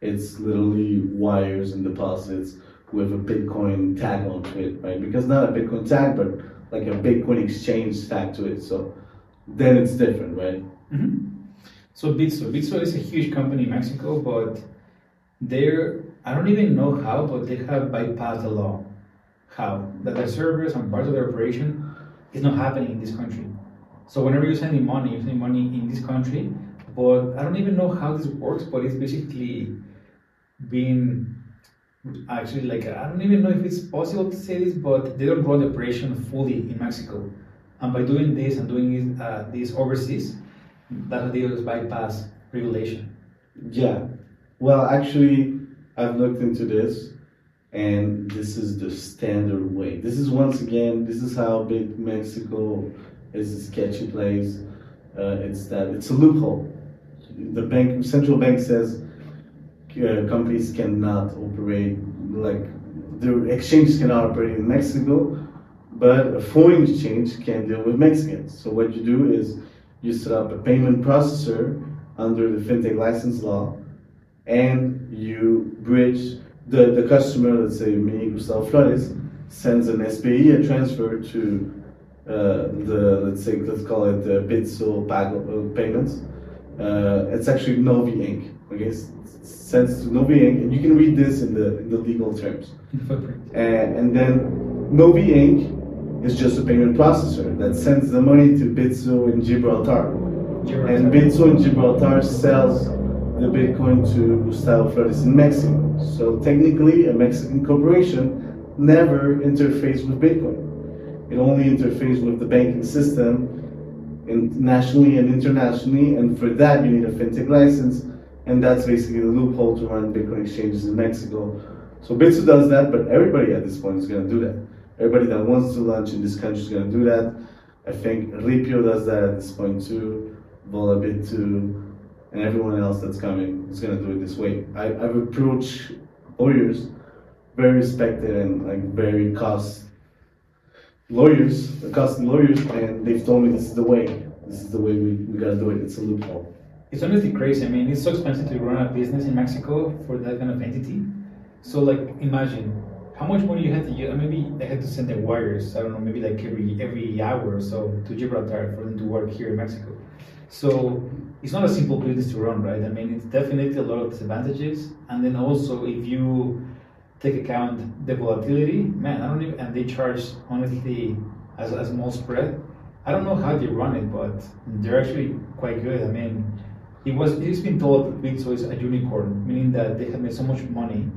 it's literally wires and deposits with a Bitcoin tag onto it, right? Because not a Bitcoin tag, but like a Bitcoin exchange tag to it. So then it's different, right? Mm-hmm. So Bitso, Bitso is a huge company in Mexico, but they're I don't even know how, but they have bypassed the law. How that their servers and parts of their operation is not happening in this country. So whenever you're sending money, you're sending money in this country, but I don't even know how this works. But it's basically being actually like I don't even know if it's possible to say this, but they don't run the operation fully in Mexico, and by doing this and doing uh, this overseas, that deals bypass regulation. Yeah. Well, actually, I've looked into this, and this is the standard way. This is once again, this is how big Mexico is a sketchy place. Uh, it's that it's a loophole. The bank, central bank says uh, companies cannot operate like the exchanges cannot operate in Mexico, but a foreign exchange can deal with Mexicans. So what you do is you set up a payment processor under the fintech license law, and you bridge the, the customer, let's say me, Gustavo Flores, sends an SPEI, a transfer to uh, the, let's say, let's call it the Bitso Pago uh, payments. Uh, it's actually Novi Inc. Okay, it's sends to Novi Inc. And you can read this in the, in the legal terms. And, and then Novi Inc. is just a payment processor that sends the money to Bitso in Gibraltar. Gibraltar. And Bitso in Gibraltar sells the Bitcoin to Gustavo Flores in Mexico. So technically, a Mexican corporation never interfaced with Bitcoin. It only interfaced with the banking system in, nationally and internationally, and for that you need a fintech license, and that's basically the loophole to run Bitcoin exchanges in Mexico. So Bitso does that, but everybody at this point is going to do that. Everybody that wants to launch in this country is going to do that. I think Ripio does that at this point too, Volabit too and everyone else that's coming is going to do it this way. I, I've approached lawyers, very respected and like very cost lawyers, cost lawyers, and they've told me this is the way. This is the way we, we got to do it. It's a loophole. It's honestly crazy. I mean, it's so expensive to run a business in Mexico for that kind of entity. So, like, imagine how much money you had to use. Maybe they had to send their wires. I don't know, maybe like every every hour or so to Gibraltar for them to work here in Mexico. So it's not a simple business to run, right? I mean, it's definitely a lot of disadvantages. And then also, if you take account the volatility, man, I don't even, and they charge honestly as a small spread. I don't know how they run it, but they're actually quite good. I mean, it was it's been told that Bitso is a unicorn, meaning that they have made so much money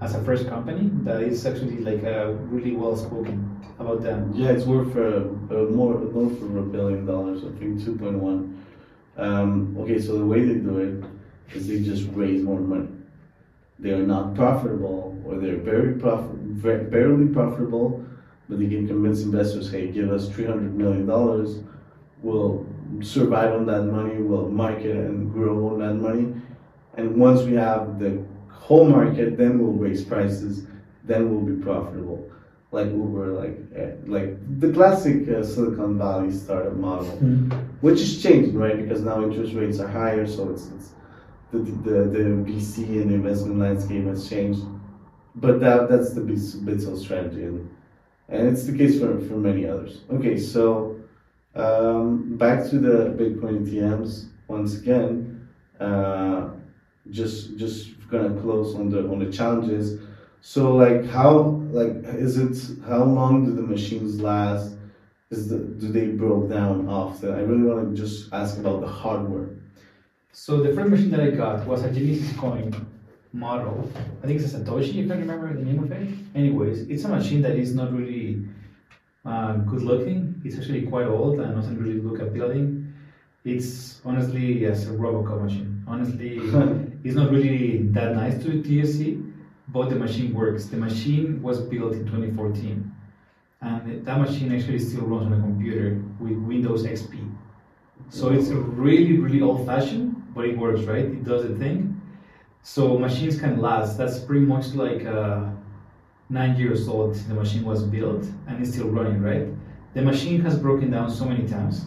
as a first company that it's actually like a really well spoken about them. Yeah, it's worth uh, uh, more north of a billion dollars. I think two point one. Um, okay, so the way they do it is they just raise more money. They are not profitable, or they're very profit, barely profitable, but they can convince investors, hey, give us three hundred million dollars, we'll survive on that money, we'll market and grow on that money, and once we have the whole market, then we'll raise prices, then we'll be profitable like Uber, like eh, like the classic uh, Silicon Valley startup model, mm-hmm. which is changing, right? Because now interest rates are higher, so it's, it's the, the the VC and the investment landscape has changed. But that that's the Bitso strategy, and, and it's the case for, for many others. Okay, so um, back to the Bitcoin ATMs once again. Uh, just just gonna close on the on the challenges so like how like is it how long do the machines last? Is the do they broke down often? I really want to just ask about the hardware. So the first machine that I got was a Genesis coin model. I think it's a Satoshi, if I remember the name of it. Anyways, it's a machine that is not really uh, good looking. It's actually quite old and doesn't really look appealing. It's honestly yes a Robocop machine. Honestly, it's not really that nice to, to but the machine works. The machine was built in 2014, and that machine actually still runs on a computer with Windows XP. So it's really, really old-fashioned, but it works, right? It does the thing. So machines can last. That's pretty much like uh, nine years old the machine was built, and it's still running, right? The machine has broken down so many times.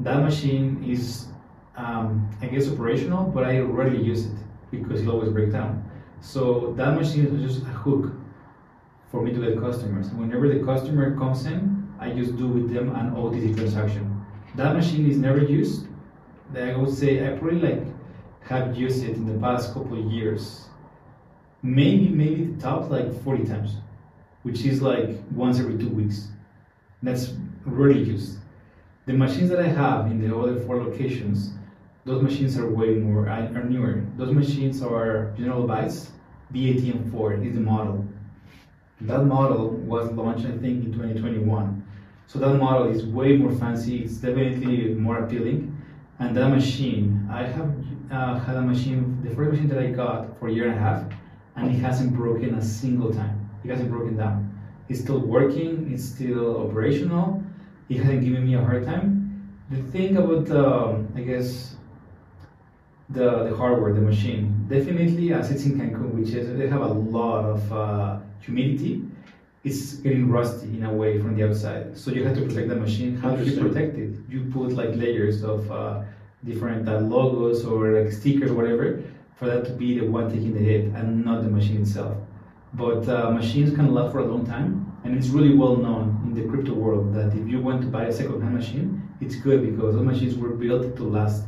That machine is, um, I guess, operational, but I rarely use it because it always breaks down. So that machine is just a hook for me to get customers. Whenever the customer comes in, I just do with them an OTC transaction. That machine is never used. I would say I probably like have used it in the past couple of years. Maybe maybe the top like 40 times, which is like once every two weeks. That's rarely used. The machines that I have in the other four locations those machines are way more are newer. Those machines are General Bytes. BATM4 is the model. That model was launched, I think, in 2021. So that model is way more fancy. It's definitely more appealing. And that machine, I have uh, had a machine, the first machine that I got for a year and a half, and it hasn't broken a single time. It hasn't broken down. It's still working. It's still operational. It hasn't given me a hard time. The thing about, um, I guess, the, the hardware, the machine, definitely as it's in Cancun, which is they have a lot of uh, humidity. It's getting rusty in a way from the outside, so you have to protect the machine. How do you protect it? You put like layers of uh, different uh, logos or like stickers, whatever, for that to be the one taking the hit and not the machine itself. But uh, machines can last for a long time, and it's really well known in the crypto world that if you want to buy a second-hand machine, it's good because those machines were built to last.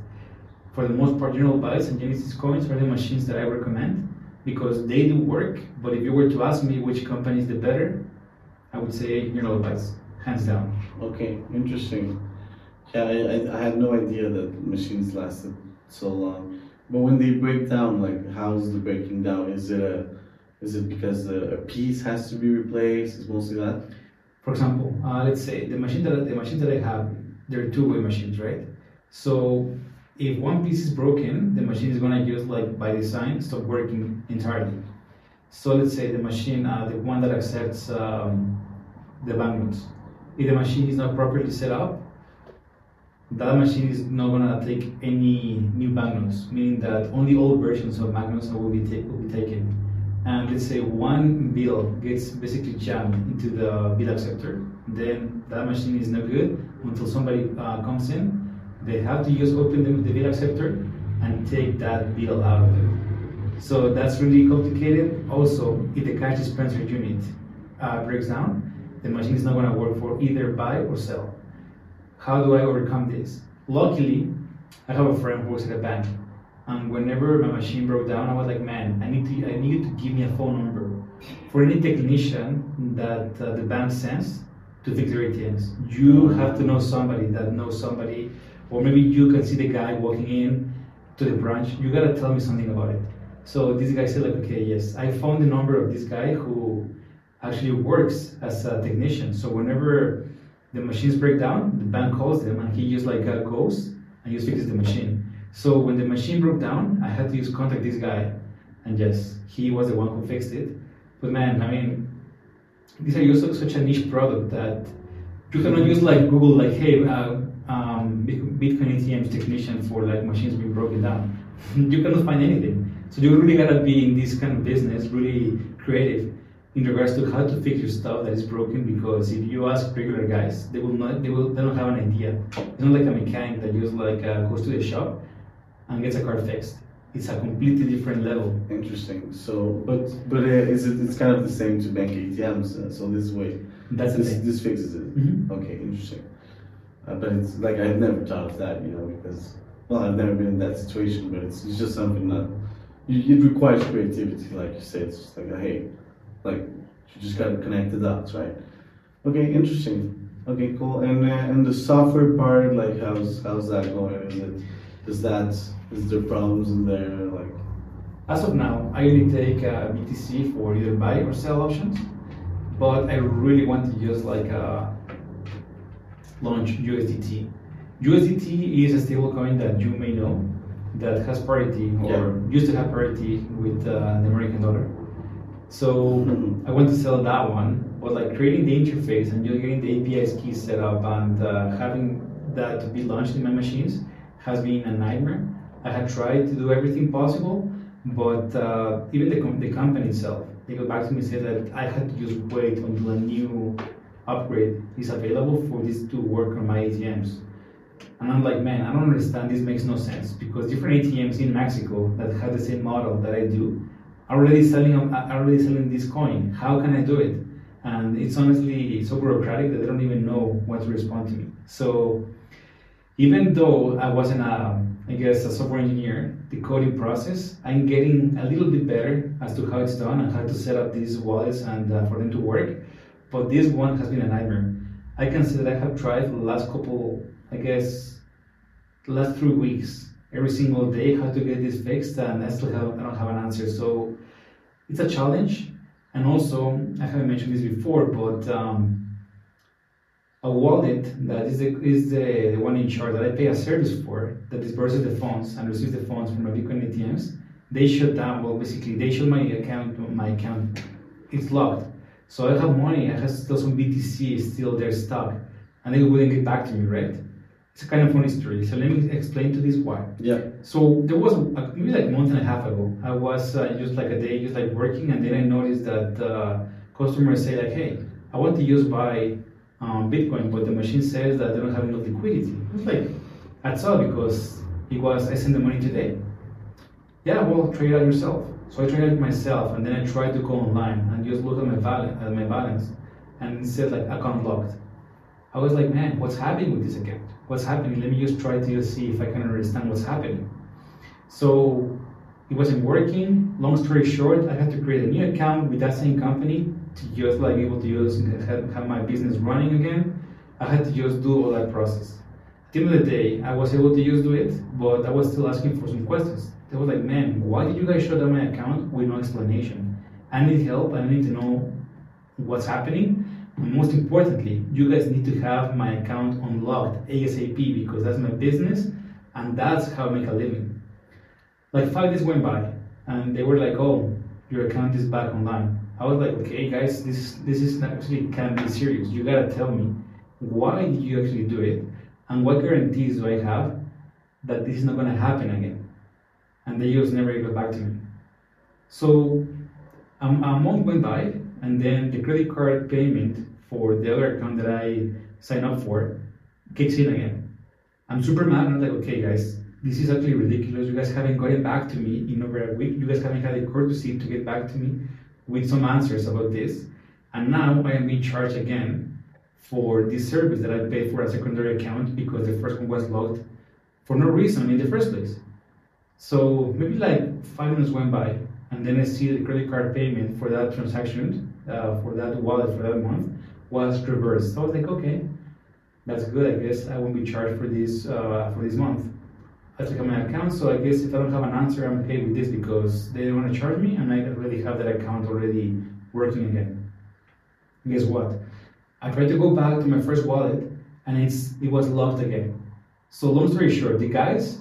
For the most part, General Bytes and Genesis coins are the machines that I recommend because they do work. But if you were to ask me which company is the better, I would say General Bytes, hands down. Okay, interesting. Yeah, I, I, had no idea that machines lasted so long. But when they break down, like how's the breaking down? Is it a is it because a, a piece has to be replaced? Is mostly that? For example, uh, let's say the machine that the machine that I have, they're two-way machines, right? So if one piece is broken, the machine is gonna just like by design stop working entirely. So let's say the machine, uh, the one that accepts um, the banknotes, if the machine is not properly set up, that machine is not gonna take any new banknotes, meaning that only old versions of banknotes will be, will be taken. And let's say one bill gets basically jammed into the bill acceptor, then that machine is no good until somebody uh, comes in. They have to just open the, the bill acceptor and take that bill out of it. So that's really complicated. Also, if the cash dispenser unit uh, breaks down, the machine is not going to work for either buy or sell. How do I overcome this? Luckily, I have a friend who works at a bank, and whenever my machine broke down, I was like, "Man, I need to, I need you to give me a phone number for any technician that uh, the bank sends to fix their ATMs. You have to know somebody that knows somebody, or maybe you can see the guy walking in to the branch. You gotta tell me something about it." So this guy said, "Like, okay, yes, I found the number of this guy who actually works as a technician. So whenever the machines break down, the bank calls them and he just like uh, goes and just fixes the machine. So when the machine broke down, I had to just contact this guy, and yes, he was the one who fixed it. But man, I mean, these are just such a niche product that you cannot use like Google like, hey, uh, Bitcoin ATM technician for like machines being broken down. you cannot find anything. So you really gotta be in this kind of business, really creative in regards to how to fix your stuff that is broken because if you ask regular guys they will not they will they don't have an idea it's not like a mechanic that just like uh, goes to the shop and gets a car fixed it's a completely different level Interesting. So, but but uh, is it? It's kind of the same to bank ATMs. Uh, so this way, that's the this thing this fixes it. Mhm. Okay, interesting. Uh, but it's like I had never thought of that, you know, because well, I've never been in that situation. But it's, it's just something that you, it requires creativity, like you said. It's just like hey, like you just gotta connect the dots, right? Okay, interesting. Okay, cool. And uh, and the software part, like how's how's that going? Is it is that is there problems in there? Like as of now i only take uh, btc for either buy or sell options but i really want to use like uh, launch usdt usdt is a stable coin that you may know that has parity or Yeah. used to have parity with uh, the american dollar so Mhm. I want to sell that one, but like creating the interface and just getting the APIs keys set up and uh, having that to be launched in my machines has been a nightmare. I had tried to do everything possible, but uh, even the, com- the company itself, they got back to me and said that I had to just wait until a new upgrade is available for this to work on my ATMs. And I'm like, man, I don't understand. This makes no sense because different ATMs in Mexico that have the same model that I do are already selling are already selling this coin. How can I do it? And it's honestly so bureaucratic that they don't even know what to respond to me. So even though I wasn't a, I guess, a software engineer, the coding process, I'm getting a little bit better as to how it's done and how to set up these wallets and uh, for them to work. But this one has been a nightmare. I can say that I have tried for the last couple, I guess, the last three weeks, every single day, how to get this fixed, and I still have, I don't have an answer. So it's a challenge. And also, I haven't mentioned this before, but um, a wallet that is the, is the, the one in charge that I pay a service for that disperses the funds and receives the funds from my Bitcoin ATMs. They shut down. Well, basically, they shut my account. My account it's locked. So I have money, I have still some BTC still there stuck, and they wouldn't get back to me, right? It's a kind of funny story. So let me explain to this why. Yeah. So there was a, maybe like a month and a half ago, I was uh, just like a day, just like working, and then I noticed that uh, customers say like, "Hey, I want to use buy um, Bitcoin, but the machine says that they don't have enough liquidity." I was like, "That's all because it was I sent the money today." Yeah, well, trade it out yourself. So I traded it myself, and then I tried to go online and just look at my balance, at my balance, and it said like account locked. I was like, man, what's happening with this account? What's happening? Let me just try to just see if I can understand what's happening. So it wasn't working. Long story short, I had to create a new account with that same company to just like be able to use have, have my business running again. I had to just do all that process. The end of the day, I was able to just do it, but I was still asking for some questions. They were like, man, why did you guys shut down my account with no explanation? I need help. I need to know what's happening. And most importantly, you guys need to have my account unlocked ASAP because that's my business and that's how I make a living. Like five days went by and they were like, oh, your account is back online. I was like, okay, guys, this this is actually can be serious. You gotta tell me why did you actually do it, and what guarantees do I have that this is not gonna happen again? And they just never got back to me. So um, a month went by, and then the credit card payment for the other account that I signed up for kicks in again. I'm super mad, I'm like, okay, guys, this is actually ridiculous. You guys haven't gotten back to me in over a week. You guys haven't had the courtesy to get back to me with some answers about this. And now I am being charged again for this service that I paid for a secondary account because the first one was locked for no reason in the first place. So maybe like five minutes went by, and then I see the credit card payment for that transaction, uh, for that wallet for that month, was reversed. So I was like, okay, that's good. I guess I won't be charged for this uh, for this month. I check my account, so I guess if I don't have an answer, I'm okay with this because they don't want to charge me, and I already have that account already working again. guess what? I tried to go back to my first wallet, and it's it was locked again. So long story short, the guys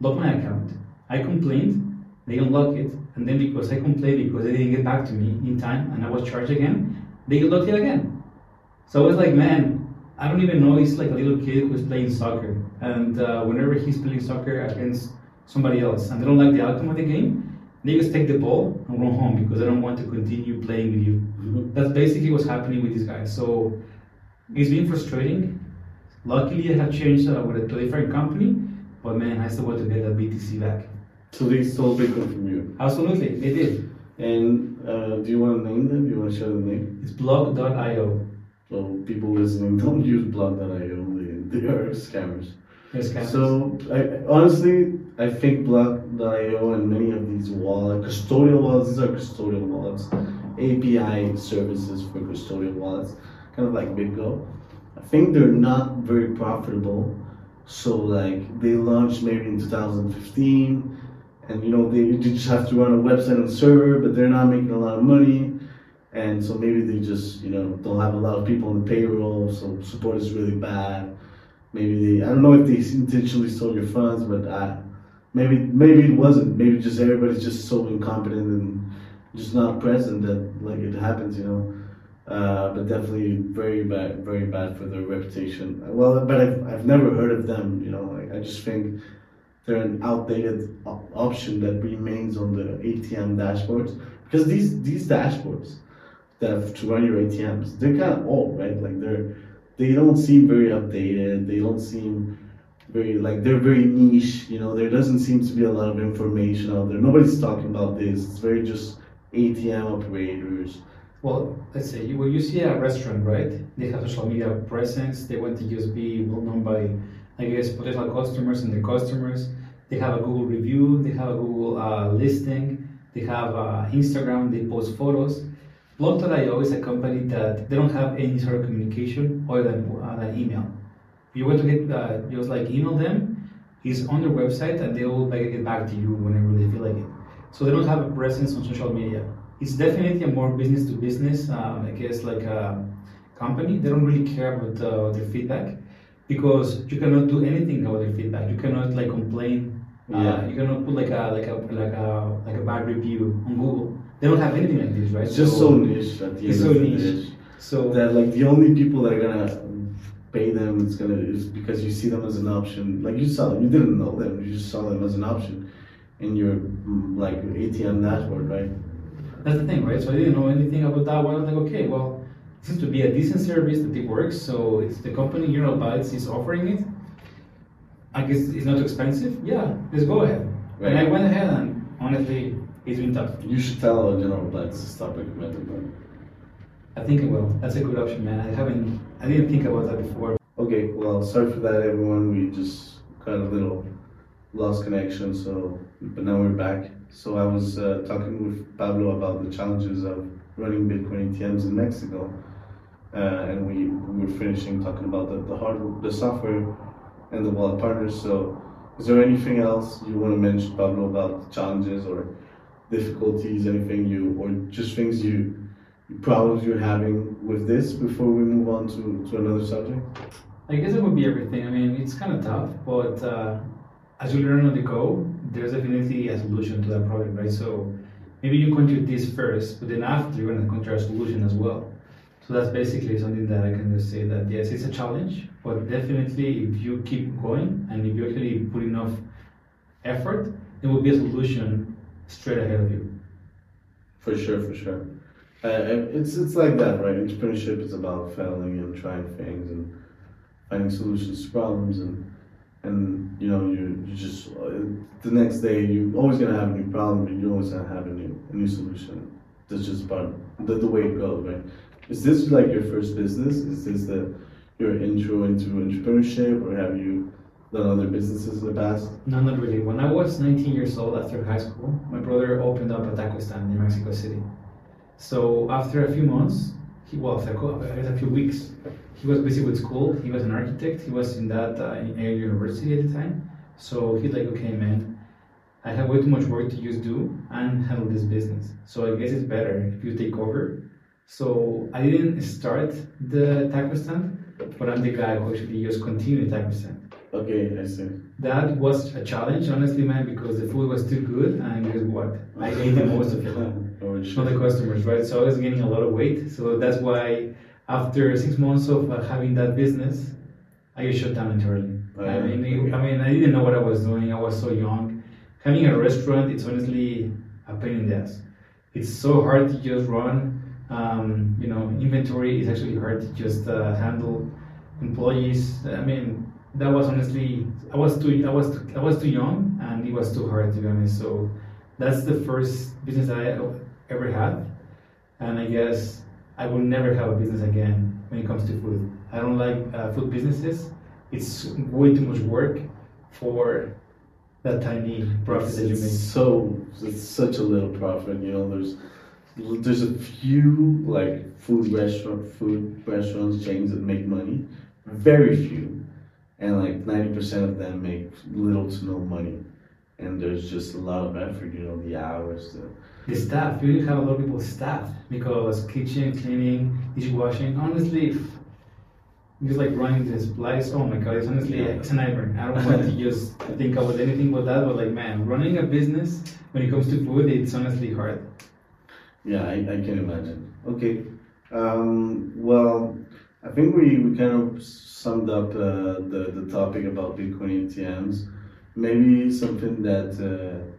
locked my account. I complained, they unlocked it, and then because I complained because they didn't get back to me in time, and I was charged again, they locked it again. So I was like, man, I don't even know. He's like a little kid who's playing soccer, and uh, whenever he's playing soccer against somebody else, and they don't like the outcome of the game, just take the ball and run home because they don't want to continue playing with you. Mm-hmm. That's basically what's happening with these guys. So it's been frustrating. Luckily, I have changed uh, with a, to a different company, but man, I still want to get that BTC back. So they stole Bitcoin from you? Absolutely, they did. And uh, do you want to name them? Do you want to share the name? It's Block.io. So people listening don't use Block.io. They, they are scammers. scammers. So I, honestly, I think Block.io and many of these wallets, custodial wallets, these are custodial wallets, API services for custodial wallets, kind of like BitGo. I think they're not very profitable. So like they launched maybe in 2015, and you know they, they just have to run a website and server, but they're not making a lot of money and so maybe they just you know don't have a lot of people on the payroll, so support is really bad. Maybe they I don't know if they intentionally stole your funds, but I, maybe maybe it wasn't. Maybe just everybody's just so incompetent and just not present that like it happens, you know. Uh, but definitely very bad, very bad for their reputation. Well, but I've, I've never heard of them, you know. I, I just think they're an outdated op- option that remains on the ATM dashboards because these these dashboards that to run your ATMs. They're kind of old, right? Like they're they don't seem very updated. They don't seem very like they're very niche. You know, there doesn't seem to be a lot of information out there. Nobody's talking about this. It's very just ATM operators. Well, let's say when you see a restaurant, right? They have social media presence. They want to just be well known by, I guess, potential customers and their customers. They have a Google review. They have a Google uh, listing. They have uh, Instagram. They post photos Block.io is a company that they don't have any sort of communication other than, uh, email. You want to get uh, just like email them, it's on their website and they will like get back to you whenever they feel like it. So they don't have a presence on social media. It's definitely a more business to business, uh, I guess, like a company. They don't really care about uh, their feedback because you cannot do anything about their feedback. You cannot like complain. Uh, yeah. you cannot put like a like a like a like a bad review on Google they don't have anything like this, right? It's just so, niche at the it's so niche. So that like the only people that are gonna pay them it's gonna is because you see them as an option. Like you saw them, you didn't know them, you just saw them as an option in your mm, like ATM dashboard, right? That's the thing, right? So I didn't know anything about that one. I was like, okay, well, it seems to be a decent service that it works. So it's the company General Bytes is offering it. I guess it's not too expensive. Yeah, let's go ahead. And I went ahead, and honestly, it's been tough. You should tell general plans to stop recommending them. I think it will. That's a good option, man. I haven't, I didn't think about that before. Okay, well, sorry for that, everyone. We just got a little lost connection, so but now we're back. So I was uh, talking with Pablo about the challenges of running Bitcoin ATMs in Mexico, uh, and we, we were finishing talking about the, the hardware, the software, and the wallet partners. So, is there anything else you want to mention, Pablo, about challenges or difficulties? Anything you or just things you problems you're having with this before we move on to, to another subject? I guess it would be everything. I mean, it's kind of tough, but uh, as you learn on the go, there's definitely a solution to that problem, right? So maybe you encounter this first, but then after you're going to encounter a solution as well. So that's basically something that I can just say that yes, it's a challenge, but definitely if you keep going and if you actually put enough effort, there will be a solution straight ahead of you. For sure, for sure. Uh, it's it's like that, right? Entrepreneurship is about failing and trying things and finding solutions to problems, and and you know you you just uh, the next day you're always gonna have a new problem, and you're always gonna have a new a new solution. That's just part the, the way it goes, right? Is this like your first business? Is this the your intro into entrepreneurship, or have you done other businesses in the past? No, not really. When I was 19 years old after high school, my brother opened up a taco stand in Mexico City. So after a few months, he well, after a I guess a few weeks, he was busy with school. He was an architect. He was in that uh, in Yale University at the time. So he's like, okay, man, I have way too much work to just do and handle this business. So I guess it's better if you take over. So I didn't start the taco stand, but I'm the guy who actually just continued taco stand. Okay, I see. That was a challenge, honestly, man, because the food was too good, and guess what? I ate the most of it. Not the customers, right? So I was gaining a lot of weight. So that's why, after six months of uh, having that business, I just shut down entirely. Oh, I mean, it- I mean, I didn't know what I was doing. I was so young. Having a restaurant, it's honestly a pain in the ass. It's so hard to just run. Um, you know, inventory is actually hard to just uh, handle. Employees, I mean, that was honestly, I was too, I was, too, I was too young, and it was too hard to be honest. So that's the first business that I ever had, and I guess I will never have a business again when it comes to food. I don't like uh, food businesses. It's way too much work for that tiny profit that you It's make. so it's such a little profit. You know, there's there's a few like food restaurant food restaurants chains that make money, very few, and like ninety percent of them make little to no money. And there's just a lot of effort. You know, the hours, The staff, you to have a lot of people staff because kitchen, cleaning, dishwashing, honestly, if- just like running this place, oh my god, it's honestly, it's a nightmare. I don't want to just think about anything but that, but like, man, running a business when it comes to food, it's honestly hard. Yeah, I, I can imagine. Okay. Um, well, I think we, we kind of summed up uh, the, the topic about Bitcoin ATMs. Maybe something that uh,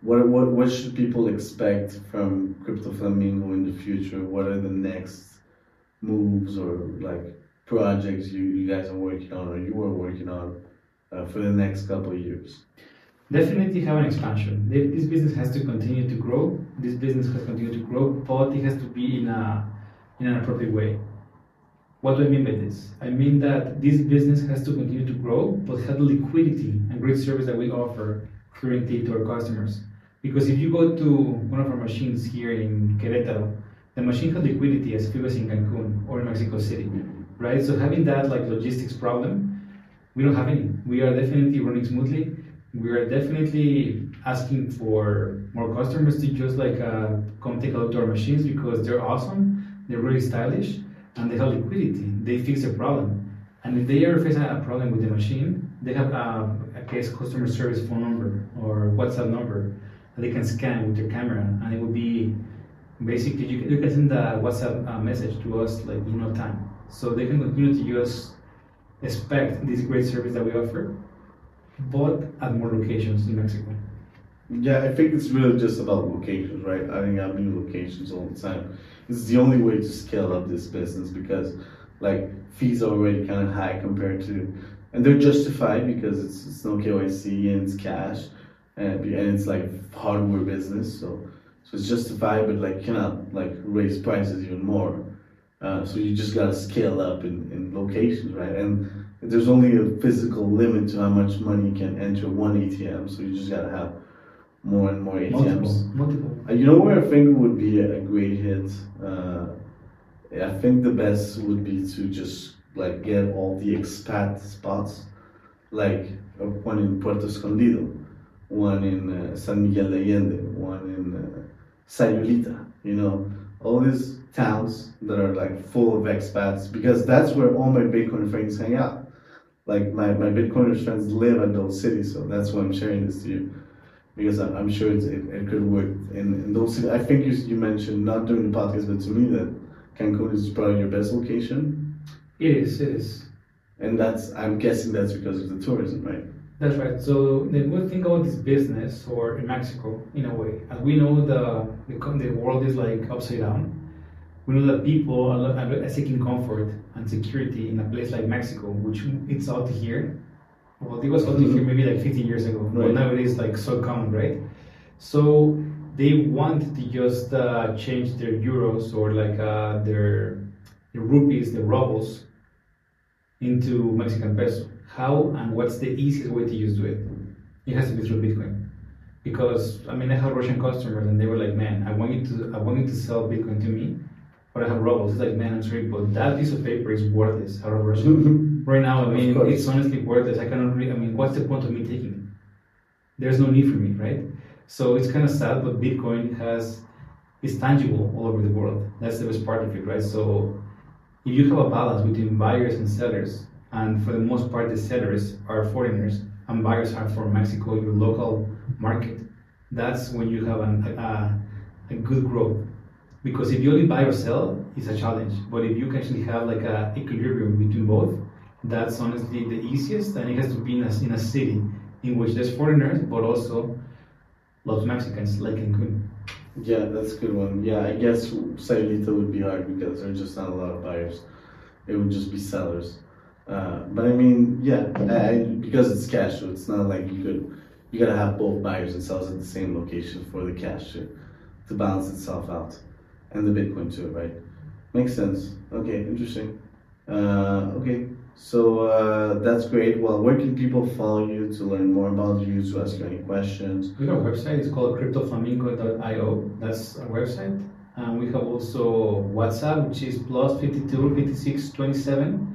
what, what what should people expect from Crypto Flamingo in the future? What are the next moves or like projects you, you guys are working on or you are working on uh, for the next couple of years? Definitely have an expansion. This business has to continue to grow. This business has to continue to grow, but it has to be in a in an appropriate way. What do I mean by this? I mean that this business has to continue to grow, but have the liquidity and great service that we offer currently to our customers. Because if you go to one of our machines here in Querétaro, the machine has liquidity as if it was in Cancun or in Mexico City, right? So having that like logistics problem, we don't have any. We are definitely running smoothly. We are definitely asking for more customers to just like uh, come take a look to our machines because they're awesome, they're really stylish, and they have liquidity. They fix the problem. And if they ever face a problem with the machine, they have a, a case customer service phone number or WhatsApp number they can scan with their camera, and it will be basically you can, you can send a WhatsApp uh, message to us like in no time. So they can continue to use expect this great service that we offer, but at more locations in Mexico. Yeah, I think it's really just about locations, right? Adding up new locations all the time. It's the only way to scale up this business because, like, fees are already kind of high compared to, and they're justified because it's, it's no KYC and it's cash, and, and it's like hardware business, so so it's justified, but like cannot like raise prices even more. Uh, so you just gotta scale up in, in locations, right? And there's only a physical limit to how much money you can enter one ATM, so you just gotta have more and more ATMs. Multiple, multiple. Uh, you know where I think would be a, a great hit? Uh, I think the best would be to just like get all the expat spots, like uh, one in Puerto Escondido, one in uh, San Miguel de Allende, one in uh, Sayulita, you know, all these towns that are like full of expats because that's where all my Bitcoin friends hang out. Like my, my Bitcoiners friends live in those cities, so that's why I'm sharing this to you because I'm, I'm sure it, it could work in, in those cities. I think you, you mentioned not during the podcast, but to me that Cancun is probably your best location. It is, it is. And that's, I'm guessing that's because of the tourism, right? That's right. So the good thing about this business, or in Mexico, in a way, as we know the the, the world is like upside down. We know that people are, are seeking comfort and security in a place like Mexico, which it's out here. Well, it was out here maybe like 50 years ago, Right. but now it is like so common, right? So they want to just uh, change their euros or like uh, their, their rupees, their rubles, into Mexican peso. How and what's the easiest way to use do it? It has to be through Bitcoin. Because I mean I have Russian customers and they were like, man, I want you to I want you to sell Bitcoin to me, but I have rubles. It's like, man, I'm sorry, but that piece of paper is worthless out of Russia. right now, I mean, it's honestly worthless. I cannot really I mean, what's the point of me taking it? There's no need for me, right? So it's kind of sad, but Bitcoin has is tangible all over the world. That's the best part of it, right? So if you have a balance between buyers and sellers, and for the most part the sellers are foreigners and buyers are from Mexico, your local market, that's when you have an, a, a good growth. Because if you only buy or sell, it's a challenge. But if you can actually have like a equilibrium between both, that's honestly the easiest, and it has to be in a, in a city in which there's foreigners, but also lots of Mexicans, like Cancun. Yeah, that's a good one. Yeah, I guess Sayulita would be hard because there's just not a lot of buyers. It would just be sellers. Uh, but I mean, yeah, I, because it's cash, so it's not like you could. You gotta have both buyers and sellers at the same location for the cash to, to balance itself out, and the Bitcoin too, right? Makes sense. Okay, interesting. Uh, okay, so uh, that's great. Well, where can people follow you to learn more about you, to ask you any questions? We have a website, it's called cryptoflamingo.io. That's our website. And we have also WhatsApp, which is plus 52 56 27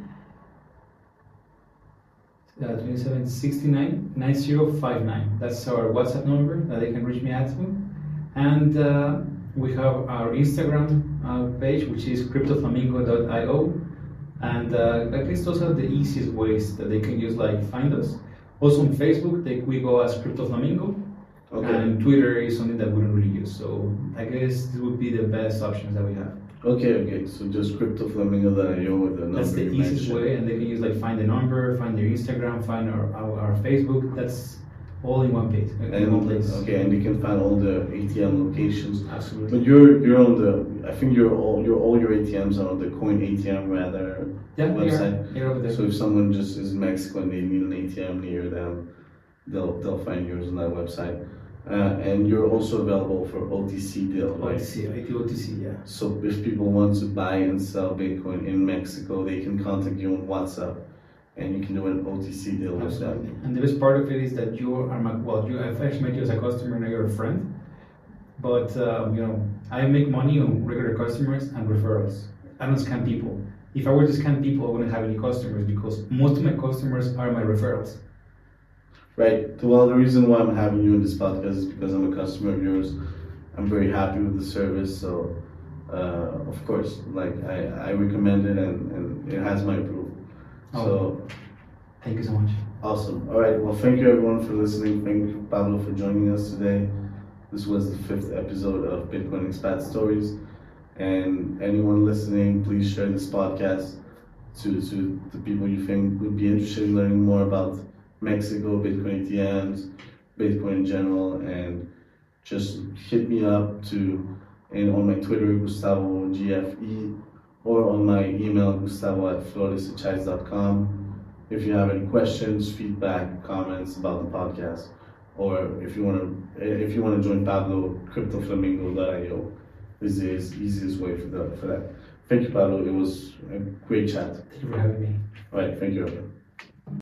uh, 27 69 9059. That's our WhatsApp number that they can reach me at. And uh, we have our Instagram uh, page, which is cryptoflamingo.io. And uh, at least those are the easiest ways that they can use, like find us. Also on Facebook, they, we go as Crypto Flamingo. Okay. And Twitter is something that we don't really use. So I guess this would be the best options that we have. Okay, okay. So just crypto cryptoflamingo.io with the number. That's the you easiest mentioned. way, and they can use like find the number, find their Instagram, find our, our, our Facebook. That's all in one page, in one place. okay, and you can find all the ATM locations. Absolutely. But you're you're on the. I think you're all your all your ATMs are on the Coin ATM Radar Yeah, they are. website. Over there. So if someone just is in Mexico and they need an ATM near them, they'll they'll find yours on that website. Uh, and you're also available for OTC deal, right? OTC, IT OTC, yeah. So if people want to buy and sell Bitcoin in Mexico, they can contact you on WhatsApp, and you can do an OTC deal with them. And the best part of it is that you are my, well, you I've actually met you as a customer, now you're a friend. But um, you know, I make money on regular customers and referrals. I don't scam people. If I were to scam people, I wouldn't have any customers because most of my customers are my referrals. Right. Well, the reason why I'm having you in this podcast is because I'm a customer of yours. I'm very happy with the service, so uh, of course, like I, I recommend it, and, and it has my approval. Oh, So Thank you so much. awesome. All right. Well, thank you everyone for listening. Thank you, Pablo, for joining us today. This was the fifth episode of Bitcoin Expat Stories. And anyone listening, please share this podcast to, to the people you think would be interested in learning more about Mexico, Bitcoin ATMs, Bitcoin in general, and just hit me up to and on my Twitter, Gustavo JFE, or on my email, gustavo at floresachais.com. If you have any questions, feedback, comments about the podcast, or if you want to, if you want to join Pablo, cryptoflamingo.io is the easiest way for, the, for that. Thank you, Pablo. It was a great chat. Thank you for having me. All right, thank you.